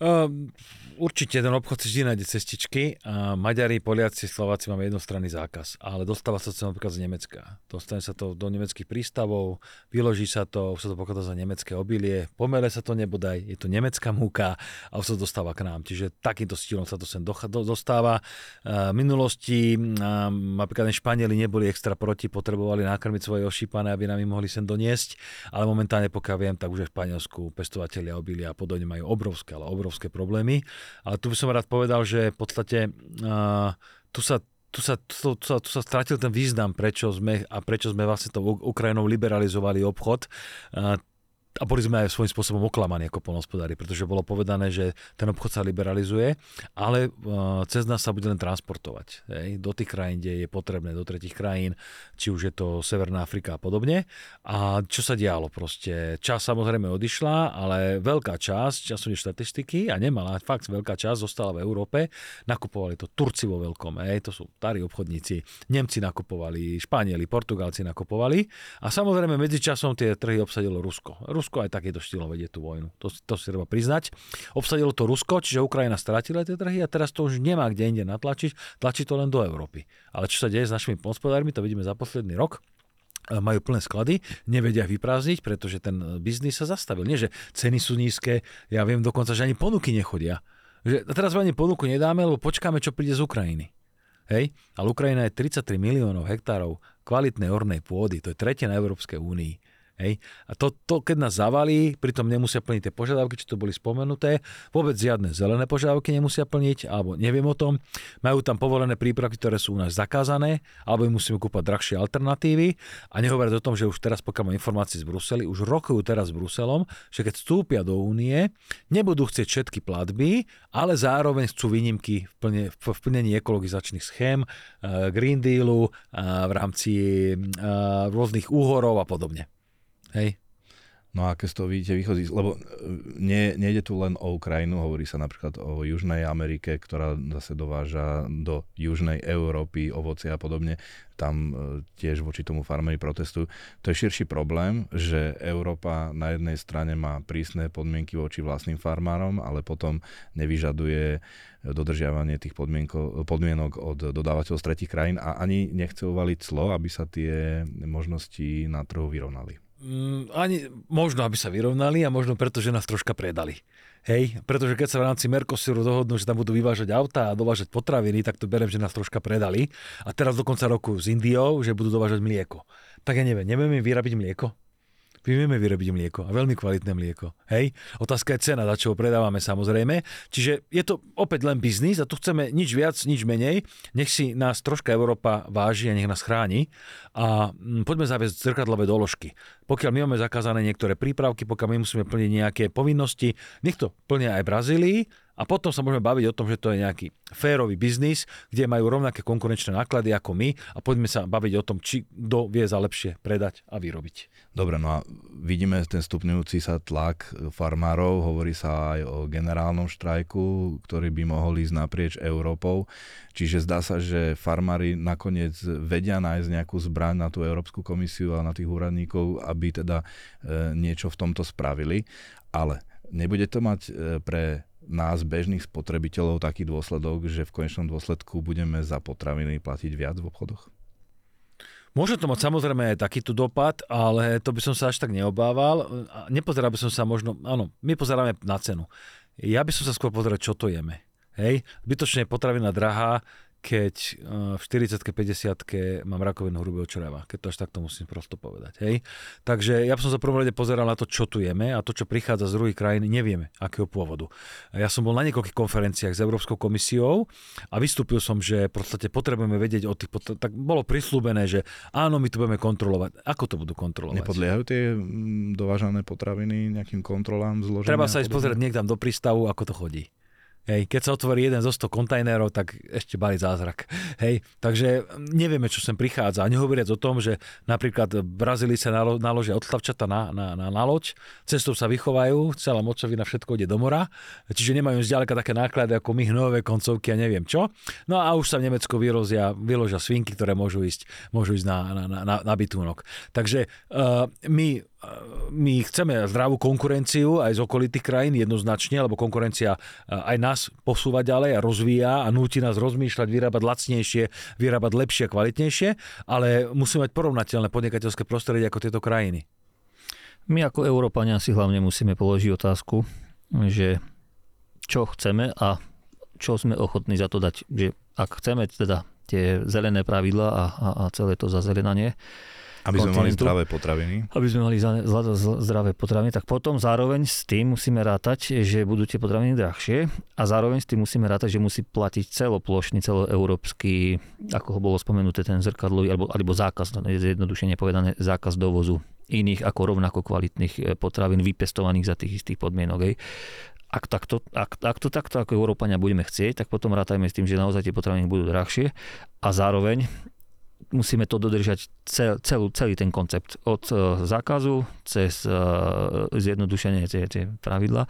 Ehm, určite ten obchod si vždy nájde cestičky. Uh, Maďari, Poliaci, Slováci máme jednostranný zákaz, ale dostáva sa to napríklad z Nemecka. Dostane sa to do nemeckých prístavov, vyloží sa to, už sa to pokladá za nemecké obilie, pomere sa to nebodaj, je to nemecká múka a už sa to dostáva k nám. Čiže takýmto stýlom sa to sem do, do, dostáva. Uh, v minulosti uh, napríklad Španieli neboli extra proti, potrebovali nakrmiť svoje ošípané, aby nám ich mohli sem doniesť, ale momentálne, pokiaľ viem, tak už v Španielsku pestovateľia obilia a podobne majú obrovské, ale obrovské obrovské problémy. Ale tu by som rád povedal, že v podstate uh, tu sa tu sa, tu, sa, tu sa stratil ten význam, prečo sme, a prečo sme vlastne tou Ukrajinou liberalizovali obchod. Uh, a boli sme aj svojím spôsobom oklamaní ako polnospodári, pretože bolo povedané, že ten obchod sa liberalizuje, ale uh, cez nás sa bude len transportovať hej, do tých krajín, kde je potrebné, do tretich krajín, či už je to Severná Afrika a podobne. A čo sa dialo proste? Čas samozrejme odišla, ale veľká časť, času štatistiky a nemala, fakt veľká časť zostala v Európe, nakupovali to Turci vo veľkom, hej, to sú starí obchodníci, Nemci nakupovali, Španieli, Portugálci nakupovali. A samozrejme medzičasom tie trhy obsadilo Rusko Rusko aj takéto štýlo vedie tú vojnu. To, to si treba priznať. Obsadilo to Rusko, čiže Ukrajina stratila tie trhy a teraz to už nemá kde inde natlačiť, tlačí to len do Európy. Ale čo sa deje s našimi hospodármi, to vidíme za posledný rok e, majú plné sklady, nevedia vyprázdniť, pretože ten biznis sa zastavil. Nie, že ceny sú nízke, ja viem dokonca, že ani ponuky nechodia. Že teraz ani ponuku nedáme, lebo počkáme, čo príde z Ukrajiny. Hej? Ale Ukrajina je 33 miliónov hektárov kvalitnej ornej pôdy, to je tretina Európskej únii. Hej. A to, to, keď nás zavalí, pritom nemusia plniť tie požiadavky, čo tu boli spomenuté, vôbec žiadne zelené požiadavky nemusia plniť, alebo neviem o tom. Majú tam povolené prípravky, ktoré sú u nás zakázané, alebo im musíme kúpať drahšie alternatívy. A nehovoriť o tom, že už teraz, pokiaľ mám informácie z Bruseli, už rokujú teraz s Bruselom, že keď vstúpia do únie, nebudú chcieť všetky platby, ale zároveň chcú výnimky v, plne, v plnení ekologizačných schém, uh, Green Dealu, uh, v rámci uh, rôznych úhorov a podobne. Hej. No a aké z toho vidíte východy? Lebo e, nie, nejde tu len o Ukrajinu, hovorí sa napríklad o Južnej Amerike, ktorá zase dováža do Južnej Európy ovoce a podobne. Tam e, tiež voči tomu farmeri protestujú. To je širší problém, že Európa na jednej strane má prísne podmienky voči vlastným farmárom, ale potom nevyžaduje dodržiavanie tých podmienok od dodávateľov z tretich krajín a ani nechce uvaliť clo, aby sa tie možnosti na trhu vyrovnali. Mm, ani možno, aby sa vyrovnali a možno preto, že nás troška predali. Hej, pretože keď sa v rámci Mercosuru dohodnú, že tam budú vyvážať auta a dovážať potraviny, tak to berem, že nás troška predali. A teraz do konca roku s Indiou, že budú dovážať mlieko. Tak ja neviem, nevieme vyrabiť mlieko? My vieme vyrobiť mlieko a veľmi kvalitné mlieko. Hej? Otázka je cena, za čo ho predávame samozrejme. Čiže je to opäť len biznis a tu chceme nič viac, nič menej. Nech si nás troška Európa váži a nech nás chráni. A mm, poďme zaviesť zrkadlové doložky. Pokiaľ my máme zakázané niektoré prípravky, pokiaľ my musíme plniť nejaké povinnosti, nech to plnia aj Brazílii a potom sa môžeme baviť o tom, že to je nejaký férový biznis, kde majú rovnaké konkurenčné náklady ako my a poďme sa baviť o tom, či kto vie za lepšie predať a vyrobiť. Dobre, no a vidíme ten stupňujúci sa tlak farmárov, hovorí sa aj o generálnom štrajku, ktorý by mohol ísť naprieč Európou. Čiže zdá sa, že farmári nakoniec vedia nájsť nejakú zbraň na tú Európsku komisiu a na tých úradníkov, aby teda e, niečo v tomto spravili. Ale nebude to mať e, pre nás, bežných spotrebiteľov, taký dôsledok, že v konečnom dôsledku budeme za potraviny platiť viac v obchodoch? Môže to mať samozrejme aj takýto dopad, ale to by som sa až tak neobával. Nepozeral by som sa možno, áno, my pozeráme na cenu. Ja by som sa skôr pozeral, čo to jeme. Hej, zbytočne potravina drahá, keď eh, v 40 50 mám rakovinu hrubého čreva, keď to až takto musím prosto povedať. Hej? Takže ja som sa prvom rade pozeral na to, čo tu jeme a to, čo prichádza z druhých krajín, nevieme, akého pôvodu. Ja som bol na niekoľkých konferenciách s Európskou komisiou a vystúpil som, že v podstate potrebujeme vedieť o tých, tak bolo prislúbené, že áno, my to budeme kontrolovať. Ako to budú kontrolovať? Nepodliehajú tie mm, dovážané potraviny nejakým kontrolám zloženia? Treba sa ísť pozrieť niekam do prístavu, ako to chodí. Hej, keď sa otvorí jeden zo 100 kontajnerov, tak ešte bali zázrak. Hej, takže nevieme, čo sem prichádza. A nehovoriac o tom, že napríklad Brazílii sa nalo, naložia odstavčata na, na, na, na loď, cestou sa vychovajú, celá mocovina, všetko ide do mora, čiže nemajú zďaleka také náklady ako my hnojové koncovky a neviem čo. No a už sa v Nemecku vyrozia, vyložia svinky, ktoré môžu ísť, môžu ísť na, na, na, na bytúnok. Takže uh, my my chceme zdravú konkurenciu aj z okolitých krajín jednoznačne, lebo konkurencia aj nás posúva ďalej a rozvíja a núti nás rozmýšľať, vyrábať lacnejšie, vyrábať lepšie a kvalitnejšie, ale musíme mať porovnateľné podnikateľské prostredie ako tieto krajiny. My ako Európania si hlavne musíme položiť otázku, že čo chceme a čo sme ochotní za to dať. Že ak chceme teda tie zelené pravidla a, a, a celé to zazelenanie, aby sme mali zdravé potraviny. Aby sme mali zdravé potraviny, tak potom zároveň s tým musíme rátať, že budú tie potraviny drahšie a zároveň s tým musíme rátať, že musí platiť celoplošný, celoeurópsky, ako ho bolo spomenuté, ten zrkadlový, alebo, alebo zákaz, zjednodušene povedané, zákaz dovozu iných ako rovnako kvalitných e, potravín vypestovaných za tých istých podmienok. Hej ak, takto, ak, ak to takto ako Európania budeme chcieť, tak potom rátajme s tým, že naozaj tie potraviny budú drahšie a zároveň musíme to dodržať cel, celú, celý ten koncept. Od uh, zákazu cez uh, zjednodušenie tie, tie pravidla.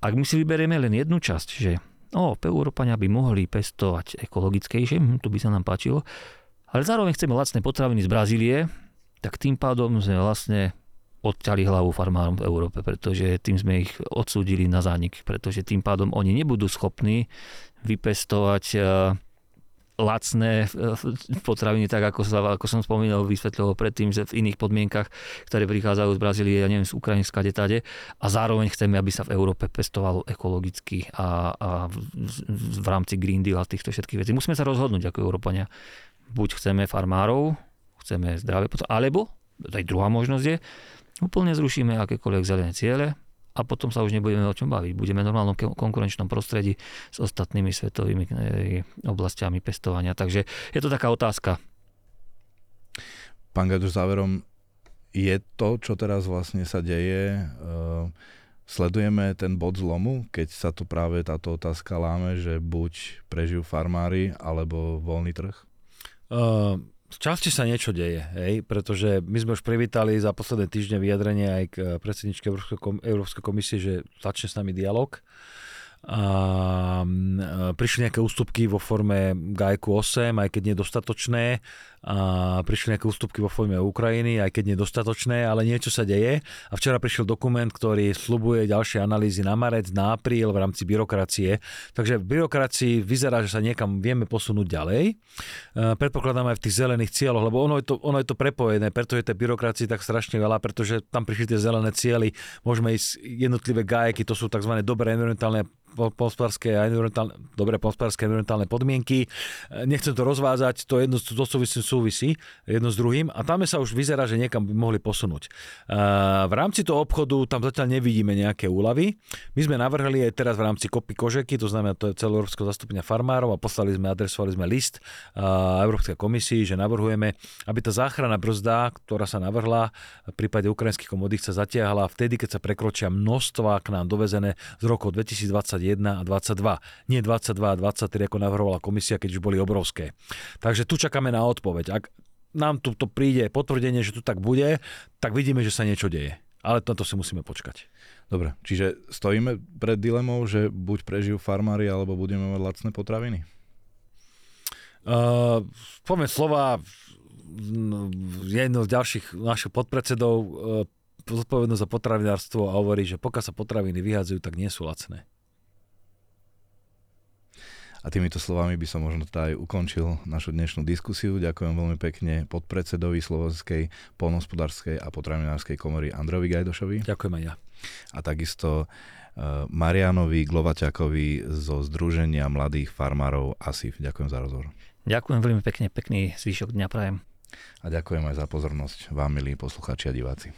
Ak my si vyberieme len jednu časť, že o, Európania by mohli pestovať ekologickejšie, hm, to by sa nám páčilo, ale zároveň chceme lacné potraviny z Brazílie, tak tým pádom sme vlastne odťali hlavu farmárom v Európe, pretože tým sme ich odsúdili na zánik, pretože tým pádom oni nebudú schopní vypestovať uh, lacné potraviny, tak ako, sa, ako som spomínal, vysvetľoval predtým, že v iných podmienkach, ktoré prichádzajú z Brazílie, ja neviem, z Ukrajiny, z tade, a zároveň chceme, aby sa v Európe pestovalo ekologicky a, a v, v rámci Green Deal a týchto všetkých vecí. Musíme sa rozhodnúť ako Európania. Buď chceme farmárov, chceme zdravé potraviny, alebo, aj druhá možnosť je, Úplne zrušíme akékoľvek zelené ciele a potom sa už nebudeme o čom baviť. Budeme v normálnom konkurenčnom prostredí s ostatnými svetovými e, oblastiami pestovania. Takže je to taká otázka. Pán Gajdor, záverom, je to, čo teraz vlastne sa deje, uh, sledujeme ten bod zlomu, keď sa tu práve táto otázka láme, že buď prežijú farmári, alebo voľný trh? Uh, v časti sa niečo deje, hej, pretože my sme už privítali za posledné týždne vyjadrenie aj k predsedničke Európskej komisie, že začne s nami dialog. A prišli nejaké ústupky vo forme GAEKu 8, aj keď nedostatočné a prišli nejaké ústupky vo forme Ukrajiny, aj keď nedostatočné, ale niečo sa deje a včera prišiel dokument, ktorý slubuje ďalšie analýzy na marec, na apríl v rámci byrokracie. Takže v byrokracii vyzerá, že sa niekam vieme posunúť ďalej. Predpokladám aj v tých zelených cieľoch, lebo ono je to, ono je to prepojené, preto je tej byrokracii tak strašne veľa, pretože tam prišli tie zelené cieľy, môžeme ísť jednotlivé gajeky, to sú tzv. dobré environmentálne polnospodárske a environmentálne, dobré environmentálne podmienky. Nechcem to rozvázať, to jedno to súvisí, súvisí jedno s druhým a tam sa už vyzerá, že niekam by mohli posunúť. V rámci toho obchodu tam zatiaľ nevidíme nejaké úlavy. My sme navrhli aj teraz v rámci kopy kožeky, to znamená to je celoeurópskeho zastupenia farmárov a poslali sme, adresovali sme list Európskej komisii, že navrhujeme, aby tá záchrana brzda, ktorá sa navrhla v prípade ukrajinských komodít sa zatiahla vtedy, keď sa prekročia množstva k nám dovezené z rokov 2020 21 a 22. Nie 22 a 23, ako navrhovala komisia, keď už boli obrovské. Takže tu čakáme na odpoveď. Ak nám tu to príde potvrdenie, že tu tak bude, tak vidíme, že sa niečo deje. Ale toto si musíme počkať. Dobre, čiže stojíme pred dilemou, že buď prežijú farmári, alebo budeme mať lacné potraviny? Uh, poviem slova, jedno z ďalších našich podpredsedov uh, zodpovednosť za potravinárstvo a hovorí, že pokiaľ sa potraviny vyhádzajú, tak nie sú lacné. A týmito slovami by som možno teda aj ukončil našu dnešnú diskusiu. Ďakujem veľmi pekne podpredsedovi Slovenskej polnospodárskej a potravinárskej komory Androvi Gajdošovi. Ďakujem aj ja. A takisto uh, Marianovi Glovaťakovi zo Združenia mladých farmárov ASIF. Ďakujem za rozhovor. Ďakujem veľmi pekne, pekný zvyšok dňa prajem. A ďakujem aj za pozornosť vám, milí poslucháči a diváci.